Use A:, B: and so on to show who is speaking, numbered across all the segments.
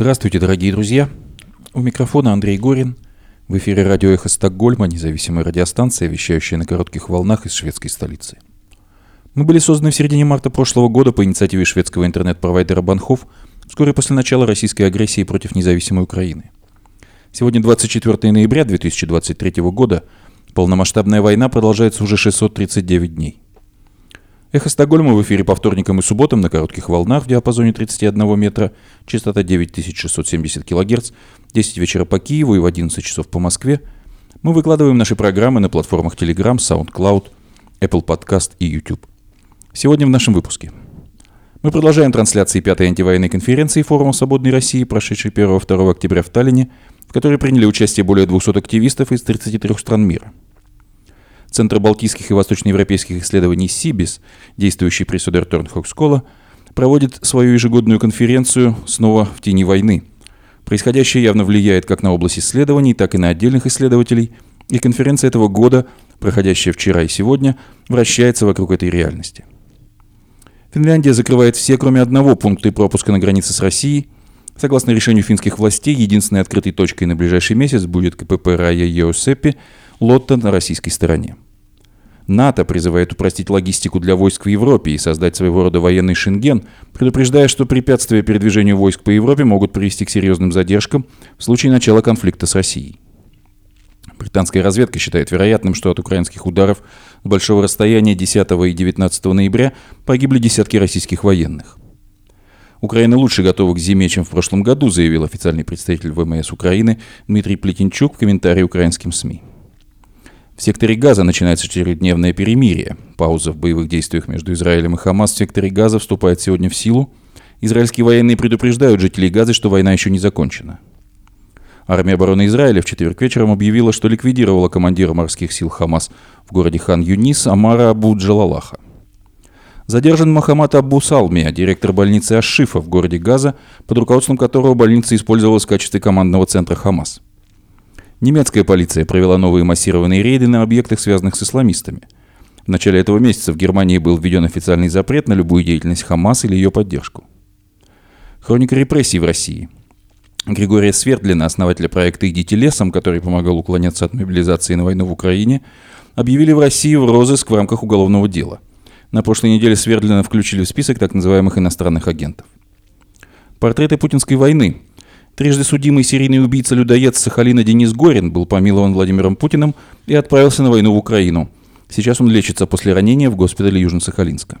A: Здравствуйте, дорогие друзья. У микрофона Андрей Горин. В эфире радио «Эхо Стокгольма», независимая радиостанция, вещающая на коротких волнах из шведской столицы. Мы были созданы в середине марта прошлого года по инициативе шведского интернет-провайдера Банхов вскоре после начала российской агрессии против независимой Украины. Сегодня 24 ноября 2023 года. Полномасштабная война продолжается уже 639 дней. Эхо Стокгольма в эфире по вторникам и субботам на коротких волнах в диапазоне 31 метра, частота 9670 кГц, 10 вечера по Киеву и в 11 часов по Москве. Мы выкладываем наши программы на платформах Telegram, SoundCloud, Apple Podcast и YouTube. Сегодня в нашем выпуске. Мы продолжаем трансляции пятой антивоенной конференции Форума Свободной России, прошедшей 1-2 октября в Таллине, в которой приняли участие более 200 активистов из 33 стран мира – Центр балтийских и восточноевропейских исследований СИБИС, действующий при Högskola, проводит свою ежегодную конференцию «Снова в тени войны». Происходящее явно влияет как на область исследований, так и на отдельных исследователей, и конференция этого года, проходящая вчера и сегодня, вращается вокруг этой реальности. Финляндия закрывает все, кроме одного пункта пропуска на границе с Россией. Согласно решению финских властей, единственной открытой точкой на ближайший месяц будет КПП Рая Йосеппи – Лотта на российской стороне. НАТО призывает упростить логистику для войск в Европе и создать своего рода военный шенген, предупреждая, что препятствия передвижению войск по Европе могут привести к серьезным задержкам в случае начала конфликта с Россией. Британская разведка считает вероятным, что от украинских ударов с большого расстояния 10 и 19 ноября погибли десятки российских военных. Украина лучше готова к зиме, чем в прошлом году, заявил официальный представитель ВМС Украины Дмитрий Плетенчук в комментарии украинским СМИ. В секторе Газа начинается четырехдневное перемирие. Пауза в боевых действиях между Израилем и Хамас в секторе Газа вступает сегодня в силу. Израильские военные предупреждают жителей Газа, что война еще не закончена. Армия обороны Израиля в четверг вечером объявила, что ликвидировала командира морских сил Хамас в городе Хан-Юнис Амара Абу Джалалаха. Задержан Махамад Абу Салми, директор больницы Ашифа в городе Газа, под руководством которого больница использовалась в качестве командного центра Хамас – Немецкая полиция провела новые массированные рейды на объектах, связанных с исламистами. В начале этого месяца в Германии был введен официальный запрет на любую деятельность Хамас или ее поддержку. Хроника репрессий в России. Григория Свердлина, основателя проекта «Идите лесом», который помогал уклоняться от мобилизации на войну в Украине, объявили в России в розыск в рамках уголовного дела. На прошлой неделе Свердлина включили в список так называемых иностранных агентов. Портреты путинской войны. Трижды судимый серийный убийца-людоед Сахалина Денис Горин был помилован Владимиром Путиным и отправился на войну в Украину. Сейчас он лечится после ранения в госпитале Южно-Сахалинска.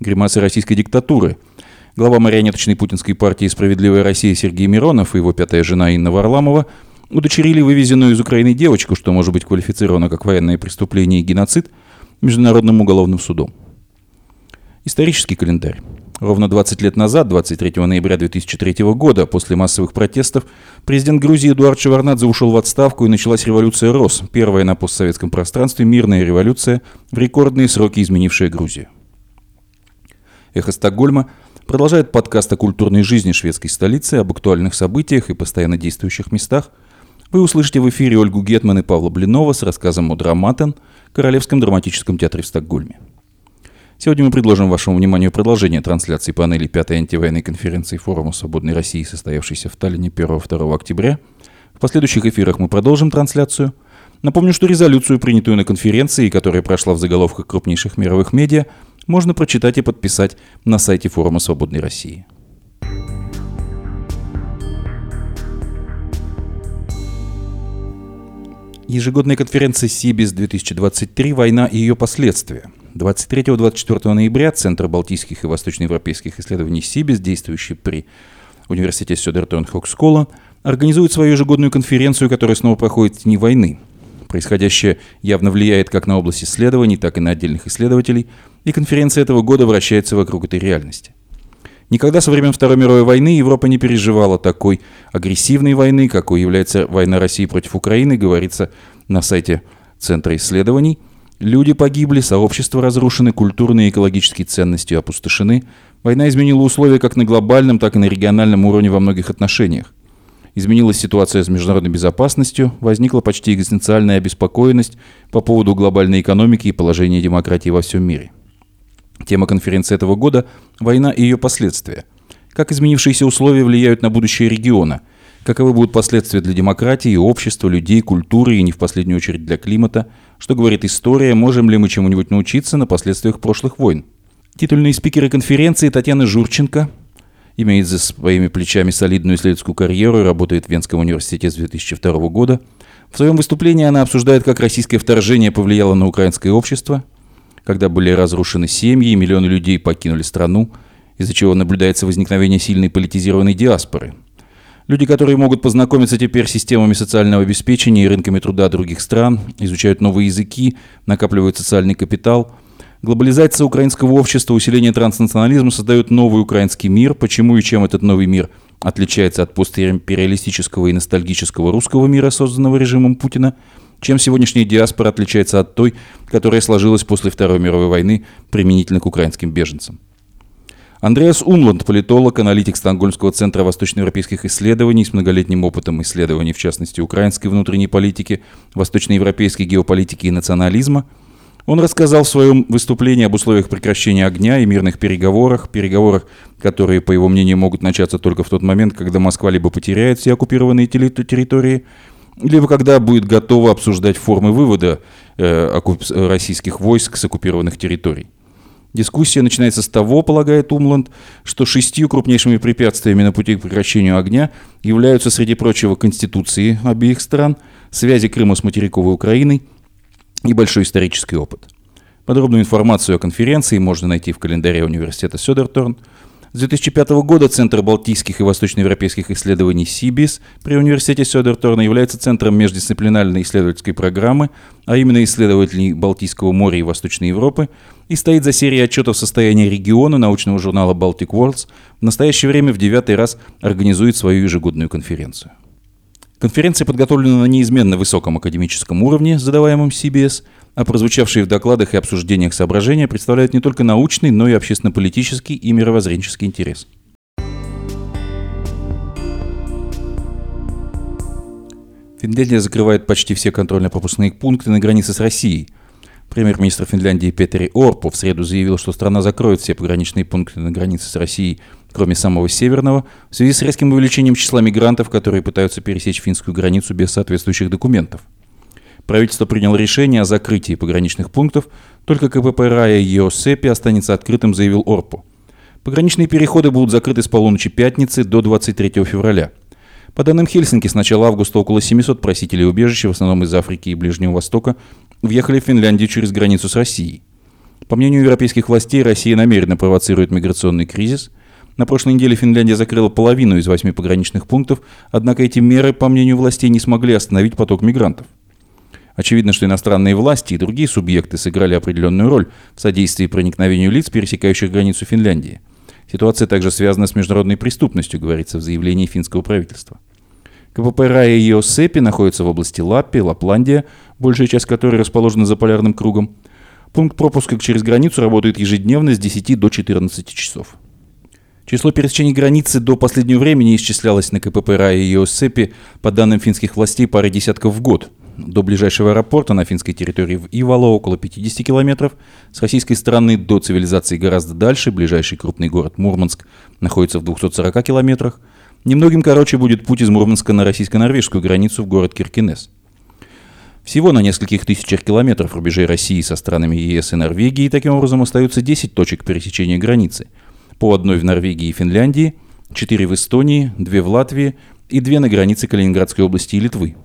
A: Гримасы российской диктатуры. Глава марионеточной путинской партии «Справедливая Россия» Сергей Миронов и его пятая жена Инна Варламова удочерили вывезенную из Украины девочку, что может быть квалифицировано как военное преступление и геноцид, Международным уголовным судом. Исторический календарь. Ровно 20 лет назад, 23 ноября 2003 года, после массовых протестов, президент Грузии Эдуард Шеварнадзе ушел в отставку и началась революция РОС, первая на постсоветском пространстве мирная революция, в рекордные сроки изменившая Грузию. «Эхо Стокгольма» продолжает подкаст о культурной жизни шведской столицы, об актуальных событиях и постоянно действующих местах. Вы услышите в эфире Ольгу Гетман и Павла Блинова с рассказом о «Драматен» Королевском драматическом театре в Стокгольме. Сегодня мы предложим вашему вниманию продолжение трансляции панели пятой антивоенной конференции Форума Свободной России, состоявшейся в Таллине 1-2 октября. В последующих эфирах мы продолжим трансляцию. Напомню, что резолюцию, принятую на конференции, которая прошла в заголовках крупнейших мировых медиа, можно прочитать и подписать на сайте Форума Свободной России. Ежегодная конференция СИБИС 2023 «Война и ее последствия», 23-24 ноября Центр балтийских и восточноевропейских исследований СИБИС, действующий при Университете Södertörn Högskola, организует свою ежегодную конференцию, которая снова проходит в тени войны. Происходящее явно влияет как на область исследований, так и на отдельных исследователей, и конференция этого года вращается вокруг этой реальности. Никогда со времен Второй мировой войны Европа не переживала такой агрессивной войны, какой является война России против Украины, говорится на сайте Центра исследований – Люди погибли, сообщества разрушены, культурные и экологические ценности опустошены. Война изменила условия как на глобальном, так и на региональном уровне во многих отношениях. Изменилась ситуация с международной безопасностью, возникла почти экзистенциальная обеспокоенность по поводу глобальной экономики и положения демократии во всем мире. Тема конференции этого года – «Война и ее последствия». Как изменившиеся условия влияют на будущее региона? Каковы будут последствия для демократии, общества, людей, культуры и не в последнюю очередь для климата? Что говорит история? Можем ли мы чему-нибудь научиться на последствиях прошлых войн? Титульные спикеры конференции Татьяна Журченко, имеет за своими плечами солидную исследовательскую карьеру и работает в Венском университете с 2002 года. В своем выступлении она обсуждает, как российское вторжение повлияло на украинское общество, когда были разрушены семьи, и миллионы людей покинули страну, из-за чего наблюдается возникновение сильной политизированной диаспоры. Люди, которые могут познакомиться теперь с системами социального обеспечения и рынками труда других стран, изучают новые языки, накапливают социальный капитал – Глобализация украинского общества, усиление транснационализма создают новый украинский мир. Почему и чем этот новый мир отличается от постимпериалистического и ностальгического русского мира, созданного режимом Путина? Чем сегодняшняя диаспора отличается от той, которая сложилась после Второй мировой войны применительно к украинским беженцам? Андреас Умланд, политолог, аналитик Стокгольмского центра восточноевропейских исследований с многолетним опытом исследований, в частности, украинской внутренней политики, восточноевропейской геополитики и национализма – он рассказал в своем выступлении об условиях прекращения огня и мирных переговорах, переговорах, которые, по его мнению, могут начаться только в тот момент, когда Москва либо потеряет все оккупированные территории, либо когда будет готова обсуждать формы вывода э, российских войск с оккупированных территорий. Дискуссия начинается с того, полагает Умланд, что шестью крупнейшими препятствиями на пути к прекращению огня являются, среди прочего, конституции обеих стран, связи Крыма с материковой Украиной – и большой исторический опыт. Подробную информацию о конференции можно найти в календаре университета Сёдерторн. С 2005 года Центр балтийских и восточноевропейских исследований СИБИС при университете Сёдерторна является центром междисциплинарной исследовательской программы, а именно исследователей Балтийского моря и Восточной Европы, и стоит за серией отчетов состояния региона научного журнала Baltic Worlds, в настоящее время в девятый раз организует свою ежегодную конференцию. Конференция подготовлена на неизменно высоком академическом уровне, задаваемом CBS, а прозвучавшие в докладах и обсуждениях соображения представляют не только научный, но и общественно-политический и мировоззренческий интерес. Финляндия закрывает почти все контрольно-пропускные пункты на границе с Россией. Премьер-министр Финляндии Петери Орпо в среду заявил, что страна закроет все пограничные пункты на границе с Россией кроме самого северного, в связи с резким увеличением числа мигрантов, которые пытаются пересечь финскую границу без соответствующих документов. Правительство приняло решение о закрытии пограничных пунктов, только КПП Рая Йосепи останется открытым, заявил Орпу. Пограничные переходы будут закрыты с полуночи пятницы до 23 февраля. По данным Хельсинки, с начала августа около 700 просителей убежища, в основном из Африки и Ближнего Востока, въехали в Финляндию через границу с Россией. По мнению европейских властей, Россия намеренно провоцирует миграционный кризис – на прошлой неделе Финляндия закрыла половину из восьми пограничных пунктов, однако эти меры, по мнению властей, не смогли остановить поток мигрантов. Очевидно, что иностранные власти и другие субъекты сыграли определенную роль в содействии проникновению лиц, пересекающих границу Финляндии. Ситуация также связана с международной преступностью, говорится в заявлении финского правительства. КПП Рая и Осепи находятся в области Лаппи, Лапландия, большая часть которой расположена за полярным кругом. Пункт пропуска через границу работает ежедневно с 10 до 14 часов. Число пересечений границы до последнего времени исчислялось на КПП Рая и Иосепи по данным финских властей парой десятков в год. До ближайшего аэропорта на финской территории в Ивало около 50 километров. С российской стороны до цивилизации гораздо дальше. Ближайший крупный город Мурманск находится в 240 километрах. Немногим короче будет путь из Мурманска на российско-норвежскую границу в город Киркинес. Всего на нескольких тысячах километров рубежей России со странами ЕС и Норвегии таким образом остаются 10 точек пересечения границы – по одной в Норвегии и Финляндии, четыре в Эстонии, две в Латвии и две на границе Калининградской области и Литвы.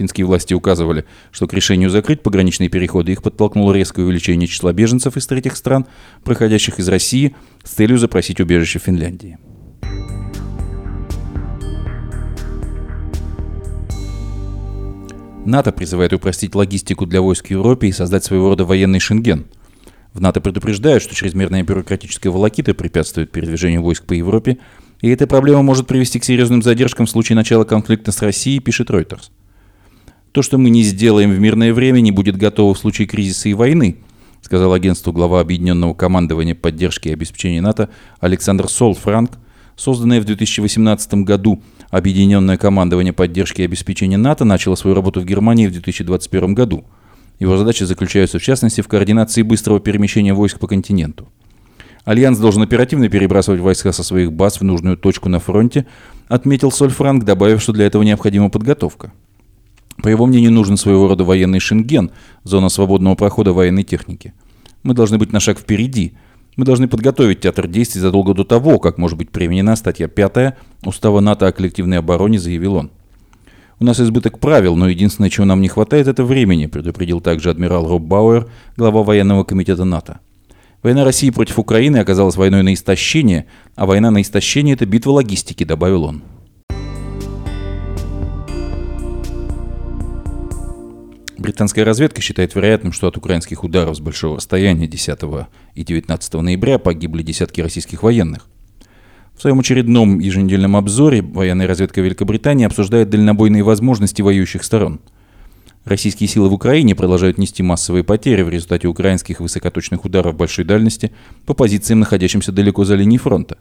A: Финские власти указывали, что к решению закрыть пограничные переходы их подтолкнуло резкое увеличение числа беженцев из третьих стран, проходящих из России, с целью запросить убежище в Финляндии. НАТО призывает упростить логистику для войск в Европе и создать своего рода военный Шенген – в НАТО предупреждают, что чрезмерная бюрократическая волокита препятствует передвижению войск по Европе, и эта проблема может привести к серьезным задержкам в случае начала конфликта с Россией, пишет Reuters. То, что мы не сделаем в мирное время, не будет готово в случае кризиса и войны, сказал агентству глава Объединенного командования поддержки и обеспечения НАТО Александр Солфранк, созданное в 2018 году Объединенное командование поддержки и обеспечения НАТО начало свою работу в Германии в 2021 году – его задачи заключаются в частности в координации быстрого перемещения войск по континенту. Альянс должен оперативно перебрасывать войска со своих баз в нужную точку на фронте, отметил Сольфранк, добавив, что для этого необходима подготовка. По его мнению, нужен своего рода военный шенген, зона свободного прохода военной техники. Мы должны быть на шаг впереди. Мы должны подготовить театр действий задолго до того, как может быть применена статья 5 Устава НАТО о коллективной обороне, заявил он. У нас избыток правил, но единственное, чего нам не хватает, это времени, предупредил также адмирал Роб Бауэр, глава военного комитета НАТО. Война России против Украины оказалась войной на истощение, а война на истощение – это битва логистики, добавил он. Британская разведка считает вероятным, что от украинских ударов с большого расстояния 10 и 19 ноября погибли десятки российских военных. В своем очередном еженедельном обзоре военная разведка Великобритании обсуждает дальнобойные возможности воюющих сторон. Российские силы в Украине продолжают нести массовые потери в результате украинских высокоточных ударов большой дальности по позициям, находящимся далеко за линией фронта.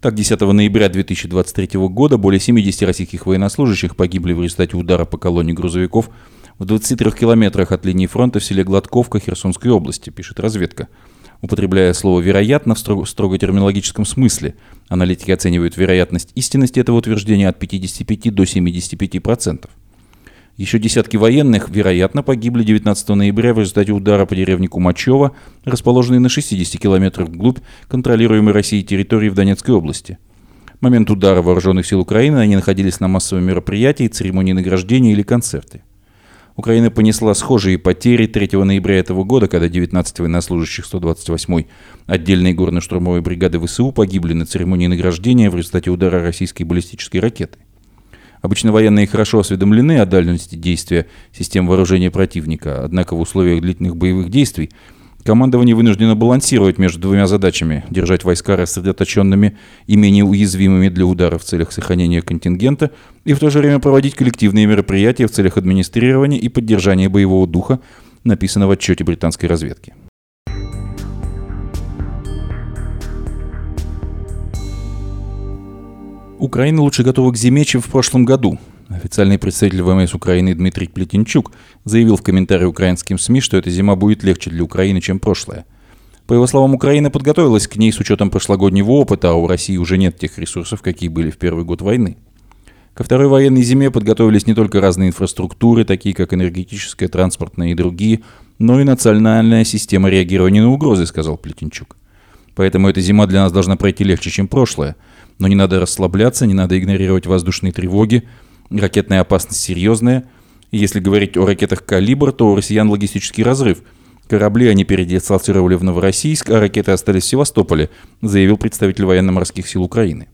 A: Так, 10 ноября 2023 года более 70 российских военнослужащих погибли в результате удара по колонии грузовиков в 23 километрах от линии фронта в селе Гладковка Херсонской области, пишет разведка. Употребляя слово «вероятно» в строго, строго терминологическом смысле, аналитики оценивают вероятность истинности этого утверждения от 55 до 75%. Еще десятки военных, вероятно, погибли 19 ноября в результате удара по деревне Кумачева, расположенной на 60 километрах вглубь контролируемой Россией территории в Донецкой области. В момент удара вооруженных сил Украины они находились на массовом мероприятии, церемонии награждения или концерте. Украина понесла схожие потери 3 ноября этого года, когда 19 военнослужащих 128-й отдельной горно-штурмовой бригады ВСУ погибли на церемонии награждения в результате удара российской баллистической ракеты. Обычно военные хорошо осведомлены о дальности действия систем вооружения противника, однако в условиях длительных боевых действий – Командование вынуждено балансировать между двумя задачами – держать войска рассредоточенными и менее уязвимыми для удара в целях сохранения контингента и в то же время проводить коллективные мероприятия в целях администрирования и поддержания боевого духа, написано в отчете британской разведки. Украина лучше готова к зиме, чем в прошлом году, Официальный представитель ВМС Украины Дмитрий Плетенчук заявил в комментарии украинским СМИ, что эта зима будет легче для Украины, чем прошлая. По его словам, Украина подготовилась к ней с учетом прошлогоднего опыта, а у России уже нет тех ресурсов, какие были в первый год войны. Ко второй военной зиме подготовились не только разные инфраструктуры, такие как энергетическая, транспортная и другие, но и национальная система реагирования на угрозы, сказал Плетенчук. Поэтому эта зима для нас должна пройти легче, чем прошлая. Но не надо расслабляться, не надо игнорировать воздушные тревоги, Ракетная опасность серьезная. Если говорить о ракетах «Калибр», то у россиян логистический разрыв. Корабли они передислоцировали в Новороссийск, а ракеты остались в Севастополе, заявил представитель военно-морских сил Украины.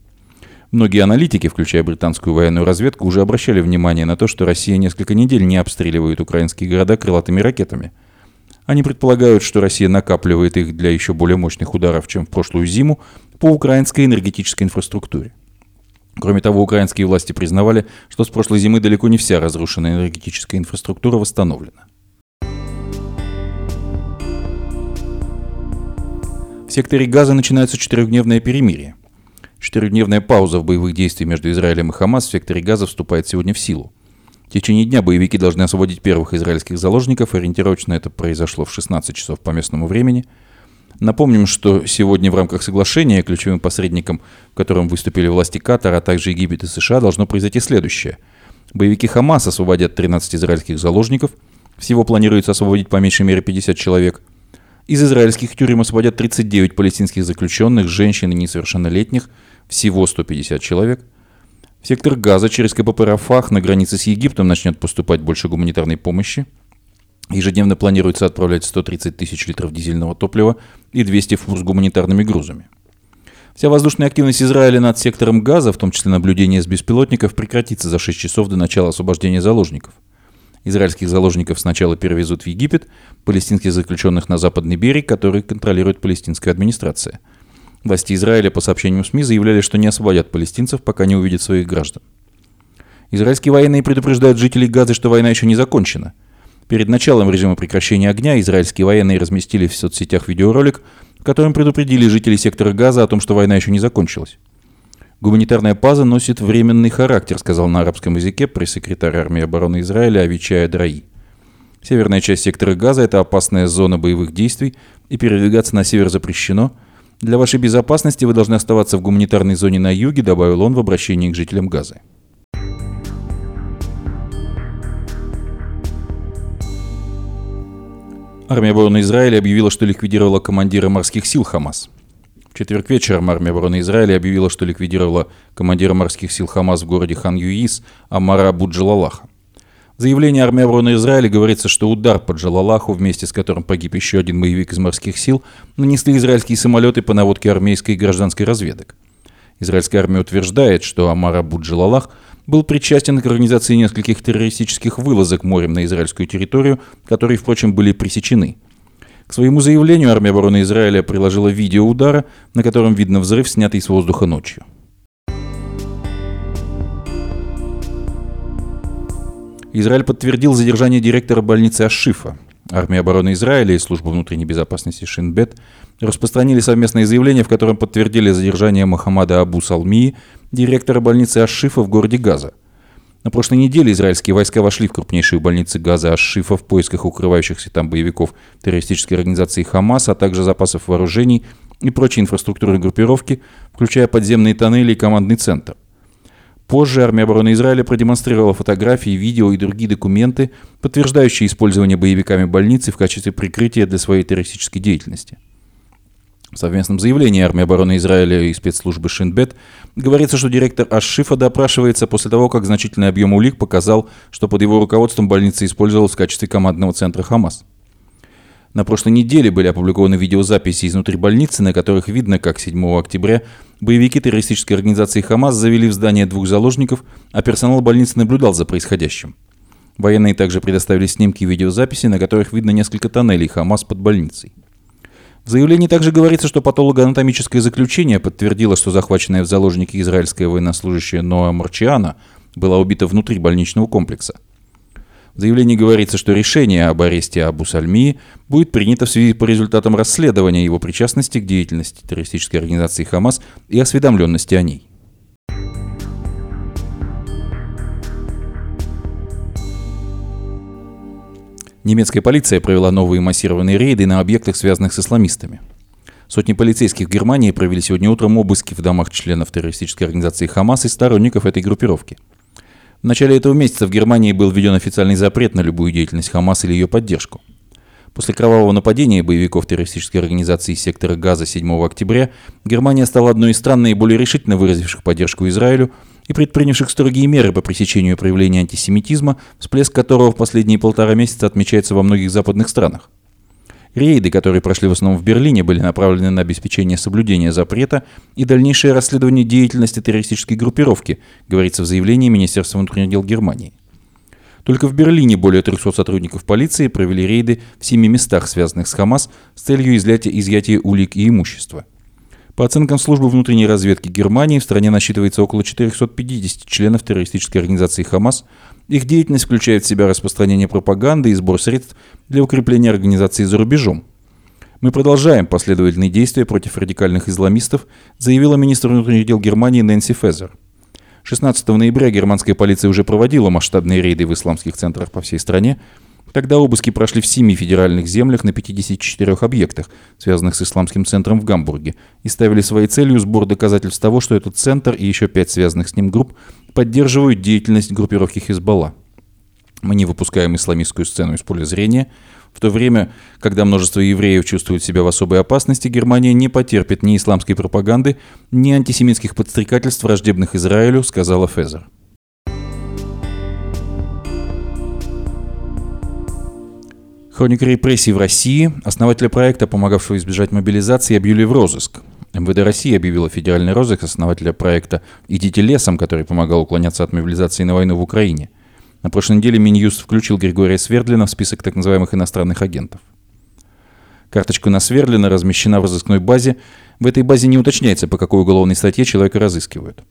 A: Многие аналитики, включая британскую военную разведку, уже обращали внимание на то, что Россия несколько недель не обстреливает украинские города крылатыми ракетами. Они предполагают, что Россия накапливает их для еще более мощных ударов, чем в прошлую зиму, по украинской энергетической инфраструктуре. Кроме того, украинские власти признавали, что с прошлой зимы далеко не вся разрушенная энергетическая инфраструктура восстановлена. В секторе Газа начинается четырехдневное перемирие. Четырехдневная пауза в боевых действиях между Израилем и Хамас в секторе Газа вступает сегодня в силу. В течение дня боевики должны освободить первых израильских заложников, ориентировочно это произошло в 16 часов по местному времени – Напомним, что сегодня в рамках соглашения ключевым посредником, в котором выступили власти Катара, а также Египет и США, должно произойти следующее. Боевики Хамас освободят 13 израильских заложников. Всего планируется освободить по меньшей мере 50 человек. Из израильских тюрем освободят 39 палестинских заключенных, женщин и несовершеннолетних, всего 150 человек. В сектор Газа через КПП Рафах на границе с Египтом начнет поступать больше гуманитарной помощи. Ежедневно планируется отправлять 130 тысяч литров дизельного топлива и 200 фур с гуманитарными грузами. Вся воздушная активность Израиля над сектором Газа, в том числе наблюдение с беспилотников, прекратится за 6 часов до начала освобождения заложников. Израильских заложников сначала перевезут в Египет, палестинских заключенных на западный берег, который контролирует палестинская администрация. Власти Израиля, по сообщениям СМИ, заявляли, что не освободят палестинцев, пока не увидят своих граждан. Израильские военные предупреждают жителей Газы, что война еще не закончена – Перед началом режима прекращения огня израильские военные разместили в соцсетях видеоролик, в котором предупредили жителей сектора Газа о том, что война еще не закончилась. Гуманитарная паза носит временный характер, сказал на арабском языке пресс-секретарь армии обороны Израиля Авичая Драи. Северная часть сектора Газа – это опасная зона боевых действий, и передвигаться на север запрещено. Для вашей безопасности вы должны оставаться в гуманитарной зоне на юге, добавил он в обращении к жителям Газы. Армия обороны Израиля объявила, что ликвидировала командира морских сил Хамас. В четверг вечером армия обороны Израиля объявила, что ликвидировала командира морских сил Хамас в городе Хан-Юис Амара Буджалалаха. В заявлении армии обороны Израиля говорится, что удар по Джалалаху, вместе с которым погиб еще один боевик из морских сил, нанесли израильские самолеты по наводке армейской и гражданской разведок. Израильская армия утверждает, что Амар Абу был причастен к организации нескольких террористических вылазок морем на израильскую территорию, которые, впрочем, были пресечены. К своему заявлению армия обороны Израиля приложила видео удара, на котором видно взрыв, снятый с воздуха ночью. Израиль подтвердил задержание директора больницы Ашифа. Армия обороны Израиля и служба внутренней безопасности Шинбет распространили совместное заявление, в котором подтвердили задержание Мухаммада Абу Салмии, директора больницы Ашифа в городе Газа. На прошлой неделе израильские войска вошли в крупнейшую больницу Газа Ашифа в поисках укрывающихся там боевиков террористической организации Хамас, а также запасов вооружений и прочей инфраструктуры группировки, включая подземные тоннели и командный центр. Позже армия обороны Израиля продемонстрировала фотографии, видео и другие документы, подтверждающие использование боевиками больницы в качестве прикрытия для своей террористической деятельности. В совместном заявлении армии обороны Израиля и спецслужбы Шинбет говорится, что директор Ашифа допрашивается после того, как значительный объем улик показал, что под его руководством больница использовалась в качестве командного центра Хамас. На прошлой неделе были опубликованы видеозаписи изнутри больницы, на которых видно, как 7 октября боевики террористической организации «Хамас» завели в здание двух заложников, а персонал больницы наблюдал за происходящим. Военные также предоставили снимки и видеозаписи, на которых видно несколько тоннелей «Хамас» под больницей. В заявлении также говорится, что патологоанатомическое заключение подтвердило, что захваченная в заложники израильская военнослужащая Ноа Марчиана была убита внутри больничного комплекса. В заявлении говорится, что решение об аресте Абу Сальмии будет принято в связи по результатам расследования его причастности к деятельности террористической организации Хамас и осведомленности о ней. Немецкая полиция провела новые массированные рейды на объектах, связанных с исламистами. Сотни полицейских в Германии провели сегодня утром обыски в домах членов террористической организации Хамас и сторонников этой группировки – в начале этого месяца в Германии был введен официальный запрет на любую деятельность Хамас или ее поддержку. После кровавого нападения боевиков террористической организации сектора Газа 7 октября Германия стала одной из стран, наиболее решительно выразивших поддержку Израилю и предпринявших строгие меры по пресечению проявления антисемитизма, всплеск которого в последние полтора месяца отмечается во многих западных странах. Рейды, которые прошли в основном в Берлине, были направлены на обеспечение соблюдения запрета и дальнейшее расследование деятельности террористической группировки, говорится в заявлении Министерства внутренних дел Германии. Только в Берлине более 300 сотрудников полиции провели рейды в семи местах, связанных с Хамас, с целью изъятия, изъятия улик и имущества. По оценкам службы внутренней разведки Германии, в стране насчитывается около 450 членов террористической организации «Хамас», их деятельность включает в себя распространение пропаганды и сбор средств для укрепления организации за рубежом. Мы продолжаем последовательные действия против радикальных исламистов, заявила министр внутренних дел Германии Нэнси Фезер. 16 ноября германская полиция уже проводила масштабные рейды в исламских центрах по всей стране, Тогда обыски прошли в семи федеральных землях на 54 объектах, связанных с исламским центром в Гамбурге, и ставили своей целью сбор доказательств того, что этот центр и еще пять связанных с ним групп поддерживают деятельность группировки Хизбалла. Мы не выпускаем исламистскую сцену из поля зрения. В то время, когда множество евреев чувствуют себя в особой опасности, Германия не потерпит ни исламской пропаганды, ни антисемитских подстрекательств, враждебных Израилю, сказала Фезер. Хроника репрессий в России. Основателя проекта, помогавшего избежать мобилизации, объявили в розыск. МВД России объявила федеральный розыск основателя проекта «Идите лесом», который помогал уклоняться от мобилизации на войну в Украине. На прошлой неделе Минюст включил Григория Свердлина в список так называемых иностранных агентов. Карточка на Свердлина размещена в розыскной базе. В этой базе не уточняется, по какой уголовной статье человека разыскивают.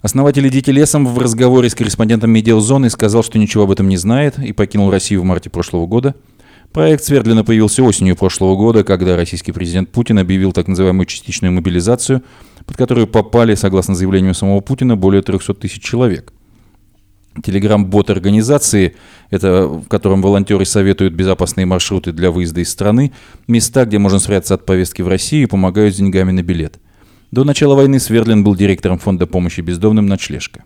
A: Основатель «Идите лесом» в разговоре с корреспондентом «Медиазоны» сказал, что ничего об этом не знает и покинул Россию в марте прошлого года – Проект Свердлина появился осенью прошлого года, когда российский президент Путин объявил так называемую частичную мобилизацию, под которую попали, согласно заявлению самого Путина, более 300 тысяч человек. телеграм-бот организации, это, в котором волонтеры советуют безопасные маршруты для выезда из страны, места, где можно спрятаться от повестки в России помогают с деньгами на билет. До начала войны Свердлин был директором фонда помощи бездомным «Ночлежка».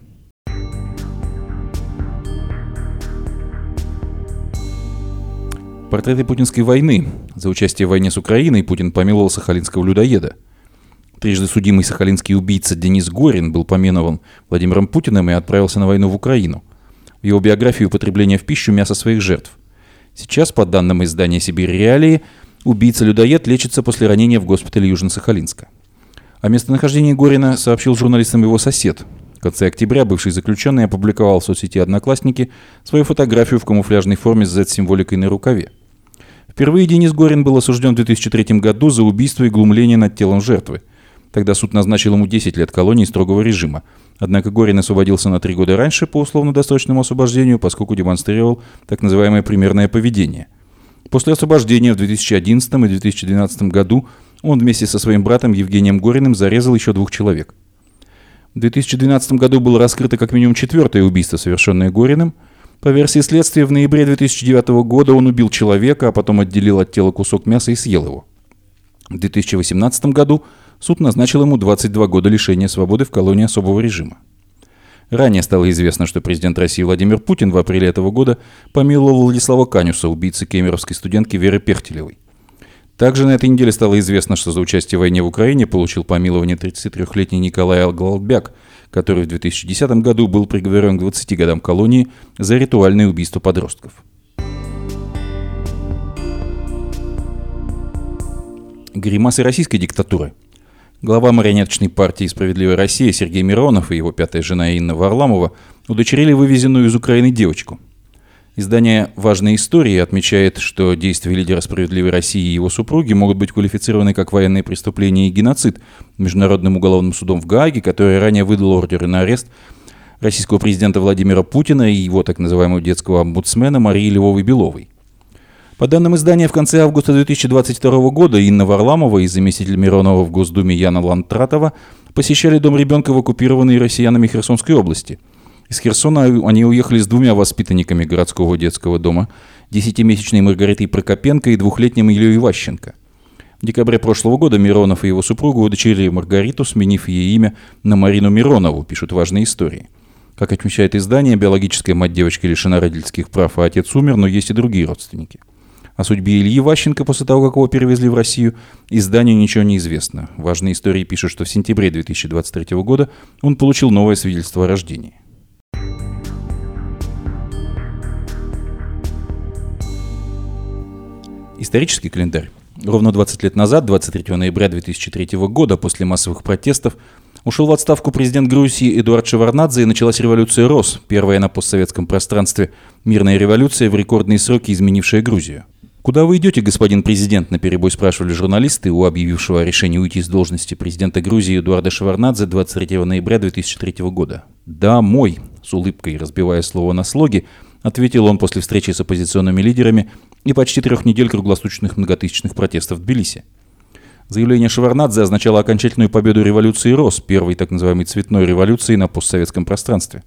A: Портреты путинской войны. За участие в войне с Украиной Путин помиловал сахалинского людоеда. Трижды судимый сахалинский убийца Денис Горин был помилован Владимиром Путиным и отправился на войну в Украину. В его биографии употребление в пищу мяса своих жертв. Сейчас, по данным издания «Сибирь Реалии», убийца-людоед лечится после ранения в госпитале Южно-Сахалинска. О местонахождении Горина сообщил журналистам его сосед. В конце октября бывший заключенный опубликовал в соцсети «Одноклассники» свою фотографию в камуфляжной форме с Z-символикой на рукаве. Впервые Денис Горин был осужден в 2003 году за убийство и глумление над телом жертвы. Тогда суд назначил ему 10 лет колонии строгого режима. Однако Горин освободился на три года раньше по условно-досрочному освобождению, поскольку демонстрировал так называемое примерное поведение. После освобождения в 2011 и 2012 году он вместе со своим братом Евгением Гориным зарезал еще двух человек. В 2012 году было раскрыто как минимум четвертое убийство, совершенное Гориным – по версии следствия, в ноябре 2009 года он убил человека, а потом отделил от тела кусок мяса и съел его. В 2018 году суд назначил ему 22 года лишения свободы в колонии особого режима. Ранее стало известно, что президент России Владимир Путин в апреле этого года помиловал Владислава Канюса, убийцы кемеровской студентки Веры Пехтелевой. Также на этой неделе стало известно, что за участие в войне в Украине получил помилование 33-летний Николай Алгалбяк, который в 2010 году был приговорен к 20 годам колонии за ритуальное убийство подростков. Гримасы российской диктатуры. Глава марионеточной партии «Справедливая Россия» Сергей Миронов и его пятая жена Инна Варламова удочерили вывезенную из Украины девочку – Издание «Важные истории» отмечает, что действия лидера «Справедливой России» и его супруги могут быть квалифицированы как военные преступления и геноцид Международным уголовным судом в Гааге, который ранее выдал ордеры на арест российского президента Владимира Путина и его так называемого детского омбудсмена Марии Львовой-Беловой. По данным издания, в конце августа 2022 года Инна Варламова и заместитель Миронова в Госдуме Яна Лантратова посещали дом ребенка в оккупированной россиянами Херсонской области – из Херсона они уехали с двумя воспитанниками городского детского дома, десятимесячной Маргаритой Прокопенко и двухлетним Ильей Иващенко. В декабре прошлого года Миронов и его супруга удочерили Маргариту, сменив ей имя на Марину Миронову, пишут важные истории. Как отмечает издание, биологическая мать девочки лишена родительских прав, а отец умер, но есть и другие родственники. О судьбе Ильи Ващенко после того, как его перевезли в Россию, изданию ничего не известно. Важные истории пишут, что в сентябре 2023 года он получил новое свидетельство о рождении. Исторический календарь. Ровно 20 лет назад, 23 ноября 2003 года, после массовых протестов, ушел в отставку президент Грузии Эдуард Шеварнадзе и началась революция РОС, первая на постсоветском пространстве мирная революция в рекордные сроки, изменившая Грузию. «Куда вы идете, господин президент?» – на перебой спрашивали журналисты у объявившего о решении уйти с должности президента Грузии Эдуарда Шеварнадзе 23 ноября 2003 года. «Да, мой», – с улыбкой разбивая слово на слоги, ответил он после встречи с оппозиционными лидерами и почти трех недель круглосуточных многотысячных протестов в Тбилиси. Заявление Шеварнадзе означало окончательную победу революции РОС, первой так называемой цветной революции на постсоветском пространстве.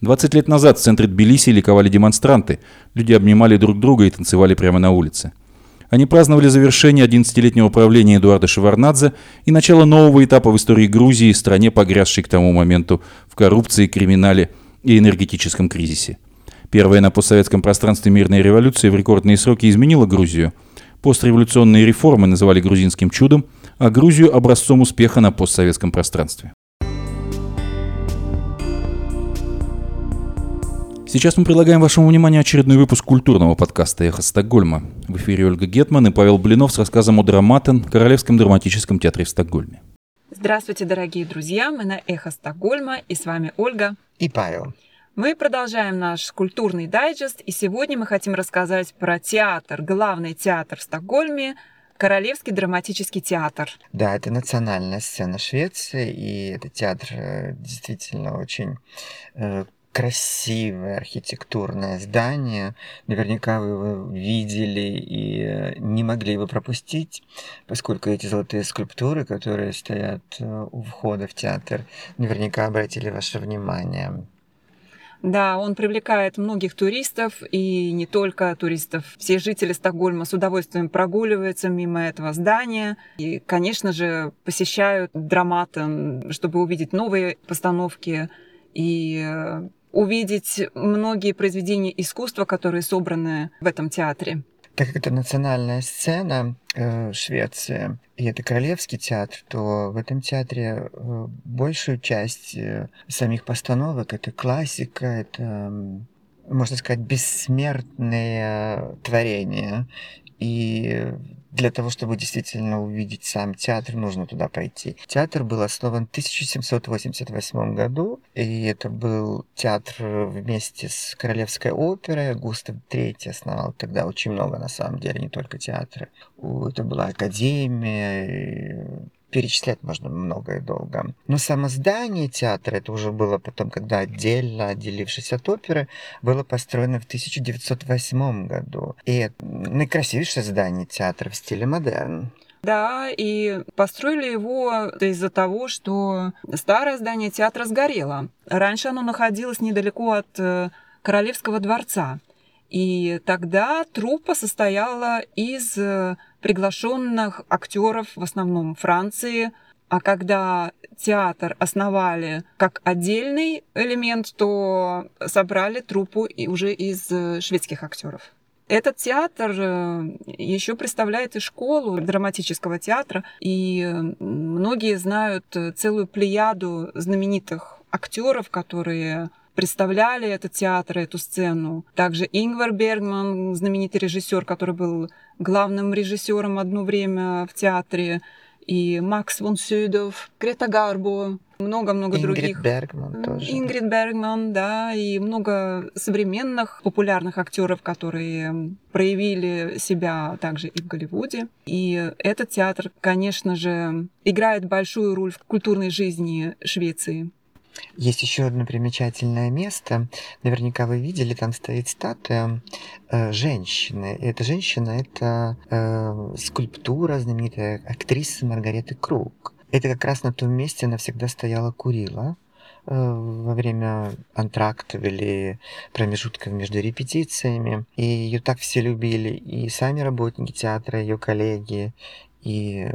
A: 20 лет назад в центре Тбилиси ликовали демонстранты, люди обнимали друг друга и танцевали прямо на улице. Они праздновали завершение 11-летнего правления Эдуарда Шеварнадзе и начало нового этапа в истории Грузии, стране, погрязшей к тому моменту в коррупции, криминале и энергетическом кризисе. Первая на постсоветском пространстве мирная революция в рекордные сроки изменила Грузию. Постреволюционные реформы называли грузинским чудом, а Грузию – образцом успеха на постсоветском пространстве. Сейчас мы предлагаем вашему вниманию очередной выпуск культурного подкаста «Эхо Стокгольма». В эфире Ольга Гетман и Павел Блинов с рассказом о Драматен, Королевском драматическом театре в Стокгольме.
B: Здравствуйте, дорогие друзья! Мы на «Эхо Стокгольма» и с вами Ольга
C: и Павел.
B: Мы продолжаем наш культурный дайджест, и сегодня мы хотим рассказать про театр, главный театр в Стокгольме, Королевский драматический театр.
C: Да, это национальная сцена Швеции, и это театр э, действительно очень э, красивое архитектурное здание. Наверняка вы его видели и э, не могли его пропустить, поскольку эти золотые скульптуры, которые стоят у входа в театр, наверняка обратили ваше внимание.
B: Да, он привлекает многих туристов, и не только туристов. Все жители Стокгольма с удовольствием прогуливаются мимо этого здания. И, конечно же, посещают Драматен, чтобы увидеть новые постановки и э, увидеть многие произведения искусства, которые собраны в этом театре.
C: Так как это национальная сцена э, Швеции, и это Королевский театр, то в этом театре э, большую часть э, самих постановок это классика, это, можно сказать, бессмертные творения. И для того, чтобы действительно увидеть сам театр, нужно туда пойти. Театр был основан в 1788 году, и это был театр вместе с Королевской оперой. Густав III основал тогда очень много, на самом деле, не только театры. Это была академия, перечислять можно много и долго. Но само здание театра, это уже было потом, когда отдельно, отделившись от оперы, было построено в 1908 году. И наикрасивейшее здание театра в стиле модерн.
B: Да, и построили его из-за того, что старое здание театра сгорело. Раньше оно находилось недалеко от э, Королевского дворца. И тогда труппа состояла из э, приглашенных актеров, в основном Франции. А когда театр основали как отдельный элемент, то собрали труппу уже из э, шведских актеров. Этот театр э, еще представляет и школу драматического театра, и многие знают целую плеяду знаменитых актеров, которые представляли этот театр, эту сцену. Также Ингвар Бергман, знаменитый режиссер, который был главным режиссером одно время в театре, и Макс фон Сюдов, Крета Гарбо, много-много других.
C: Бергман тоже.
B: Ингрид Бергман, да, и много современных популярных актеров, которые проявили себя также и в Голливуде. И этот театр, конечно же, играет большую роль в культурной жизни Швеции.
C: Есть еще одно примечательное место. Наверняка вы видели, там стоит статуя э, женщины. И эта женщина это э, скульптура знаменитой актрисы Маргареты Круг. Это как раз на том месте она всегда стояла курила э, во время антрактов или промежутков между репетициями. И ее так все любили, и сами работники театра, ее коллеги, и э,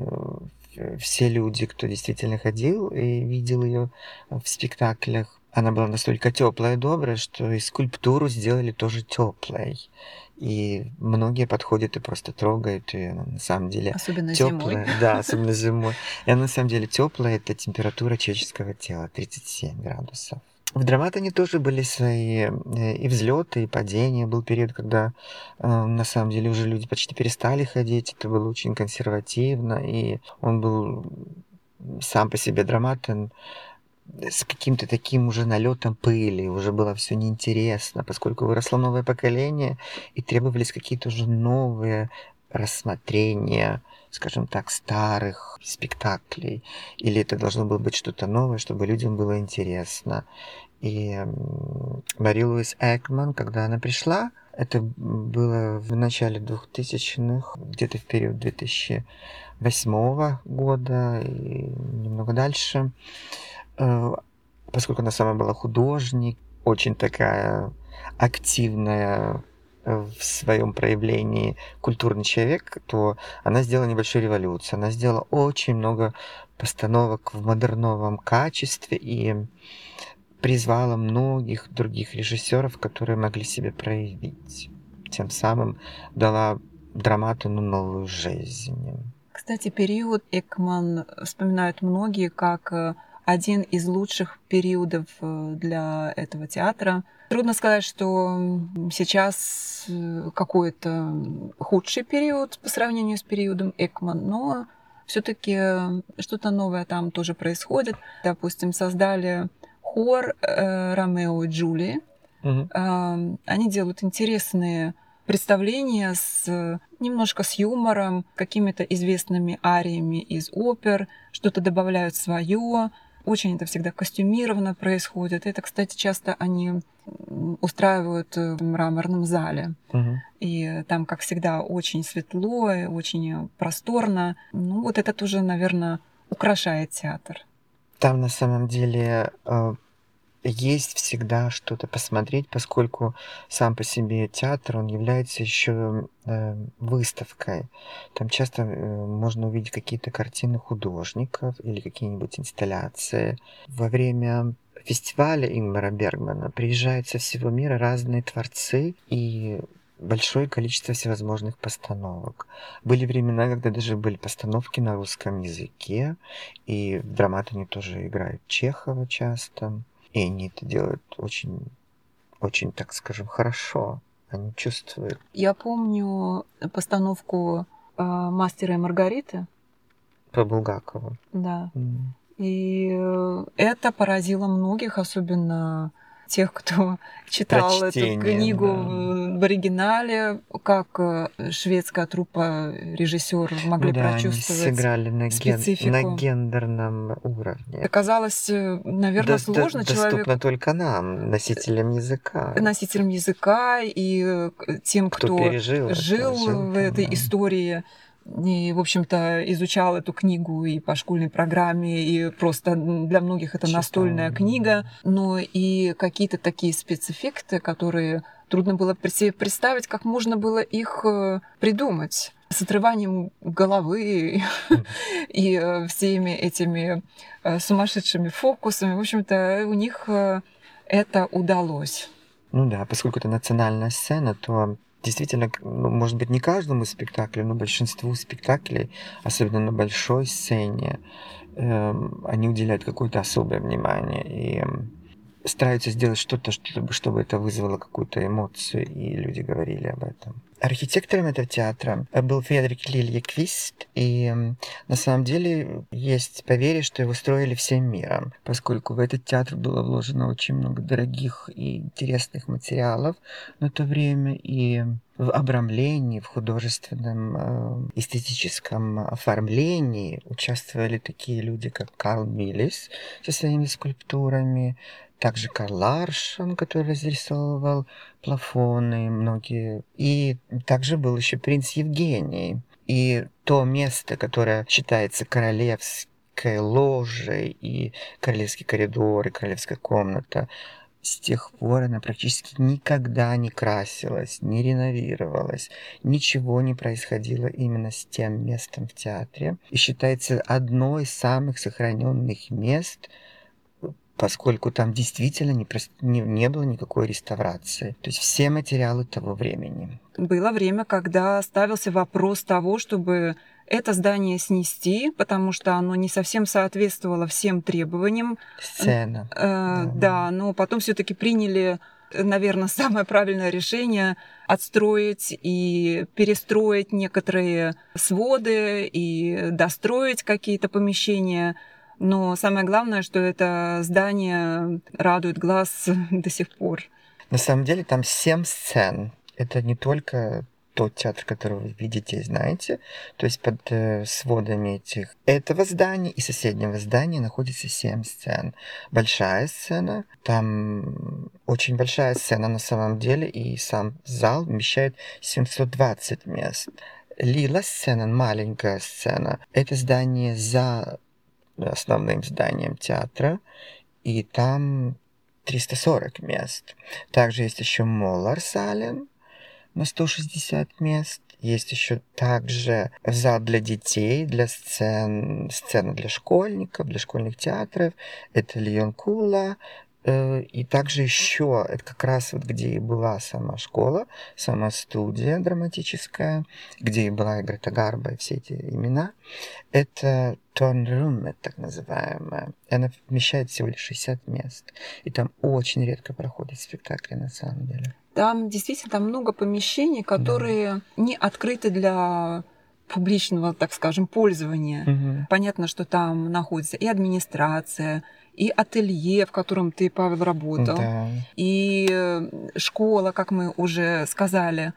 C: все люди, кто действительно ходил и видел ее в спектаклях, она была настолько теплая и добрая, что и скульптуру сделали тоже теплой. И многие подходят и просто трогают ее. на самом деле
B: особенно теплая.
C: Зимой. Да, особенно зимой. И она на самом деле теплая. Это температура человеческого тела 37 градусов. В Драматоне тоже были свои э, и взлеты, и падения. Был период, когда э, на самом деле уже люди почти перестали ходить. Это было очень консервативно, и он был сам по себе Драматон с каким-то таким уже налетом пыли, уже было все неинтересно, поскольку выросло новое поколение, и требовались какие-то уже новые рассмотрения, скажем так, старых спектаклей, или это должно было быть что-то новое, чтобы людям было интересно. И Мари Луис Экман, когда она пришла, это было в начале 2000-х, где-то в период 2008 года и немного дальше, э, поскольку она сама была художник, очень такая активная в своем проявлении культурный человек, то она сделала небольшую революцию. Она сделала очень много постановок в модерновом качестве и призвала многих других режиссеров, которые могли себя проявить. Тем самым дала драматону новую жизнь.
B: Кстати, период Экман вспоминают многие как э, один из лучших периодов э, для этого театра. Трудно сказать, что сейчас э, какой-то худший период по сравнению с периодом Экман, но все-таки что-то новое там тоже происходит. Допустим, создали хор э, Ромео и Джули. Угу. Они делают интересные представления с немножко с юмором, какими-то известными ариями из опер, что-то добавляют свое. Очень это всегда костюмированно происходит. Это, кстати, часто они устраивают в мраморном зале. Угу. И там, как всегда, очень светло, и очень просторно. Ну, вот это тоже, наверное, украшает театр.
C: Там на самом деле э, есть всегда что-то посмотреть, поскольку сам по себе театр, он является еще э, выставкой. Там часто э, можно увидеть какие-то картины художников или какие-нибудь инсталляции. Во время фестиваля Ингмара Бергмана приезжают со всего мира разные творцы и большое количество всевозможных постановок. Были времена, когда даже были постановки на русском языке, и в драматоне тоже играют Чехова часто. И они это делают очень, очень, так скажем, хорошо. Они чувствуют.
B: Я помню постановку э, «Мастера и Маргариты».
C: По Булгакову.
B: Да. Mm. И э, это поразило многих, особенно тех, кто читал Прочтение, эту книгу да. в оригинале, как э, шведская труппа режиссеров могли да, прочувствовать
C: они сыграли на, ген, на гендерном уровне.
B: Оказалось, э, наверное, да, сложно человеку...
C: Доступно только нам, носителям языка.
B: Носителям языка и тем, кто, кто пережил жил это, в этой да. истории и, в общем-то, изучал эту книгу и по школьной программе, и просто для многих это Читал. настольная книга, но и какие-то такие спецэффекты, которые трудно было себе представить, как можно было их э, придумать с отрыванием головы и э, всеми этими э, сумасшедшими фокусами. В общем-то, у них это удалось.
C: Ну да, поскольку это национальная сцена, то действительно, ну, может быть, не каждому спектаклю, но большинству спектаклей, особенно на большой сцене, э, они уделяют какое-то особое внимание и стараются сделать что-то, чтобы, чтобы это вызвало какую-то эмоцию, и люди говорили об этом. Архитектором этого театра был Фредерик Лильеквист, и на самом деле есть поверье, что его строили всем миром, поскольку в этот театр было вложено очень много дорогих и интересных материалов на то время, и в обрамлении, в художественном э, эстетическом оформлении участвовали такие люди, как Карл Миллис со своими скульптурами, также Карл Ларшин, который разрисовывал плафоны многие. И также был еще принц Евгений. И то место, которое считается королевской ложей и королевский коридор, и королевская комната, с тех пор она практически никогда не красилась, не реновировалась, ничего не происходило именно с тем местом в театре. И считается одной из самых сохраненных мест – поскольку там действительно не, не, не было никакой реставрации. То есть все материалы того времени.
B: Было время, когда ставился вопрос того, чтобы это здание снести, потому что оно не совсем соответствовало всем требованиям.
C: Сцена.
B: Э, да. да, но потом все-таки приняли наверное, самое правильное решение отстроить и перестроить некоторые своды и достроить какие-то помещения но самое главное, что это здание радует глаз до сих пор.
C: На самом деле там семь сцен. Это не только тот театр, который вы видите и знаете. То есть под э, сводами этих этого здания и соседнего здания находится семь сцен. Большая сцена, там очень большая сцена на самом деле, и сам зал вмещает 720 мест. Лила сцена, маленькая сцена, это здание за основным зданием театра, и там 340 мест. Также есть еще Моллар-Сален на 160 мест. Есть еще также зал для детей, для сцен, сцена для школьников, для школьных театров. Это Лион Кула, и также еще, это как раз вот где и была сама школа, сама студия драматическая, где и была и Грета Гарба, и все эти имена, это Торнрумме, так называемая. И она вмещает всего лишь 60 мест. И там очень редко проходят спектакли на самом деле.
B: Там действительно там много помещений, которые да. не открыты для публичного, так скажем, пользования. Угу. Понятно, что там находится и администрация, и ателье, в котором ты, Павел, работал, да. и э, школа, как мы уже сказали.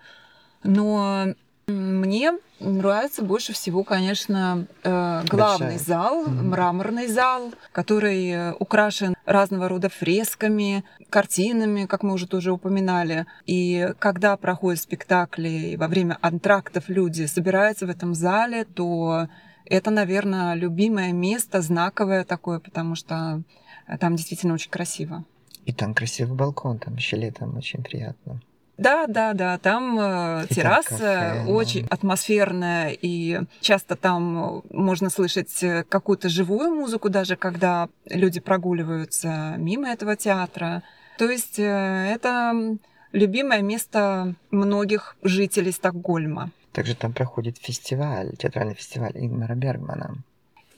B: Но мне нравится больше всего, конечно, э, главный Большая. зал, mm-hmm. мраморный зал, который э, украшен разного рода фресками, картинами, как мы уже тоже упоминали. И когда проходят спектакли, во время антрактов люди собираются в этом зале, то это, наверное, любимое место, знаковое такое, потому что там действительно очень красиво.
C: И там красивый балкон, там еще летом очень приятно.
B: Да, да, да, там э, терраса
C: кафе, да.
B: очень атмосферная, и часто там можно слышать э, какую-то живую музыку, даже когда люди прогуливаются мимо этого театра. То есть э, это любимое место многих жителей Стокгольма.
C: Также там проходит фестиваль, театральный фестиваль Ингмара Бергмана.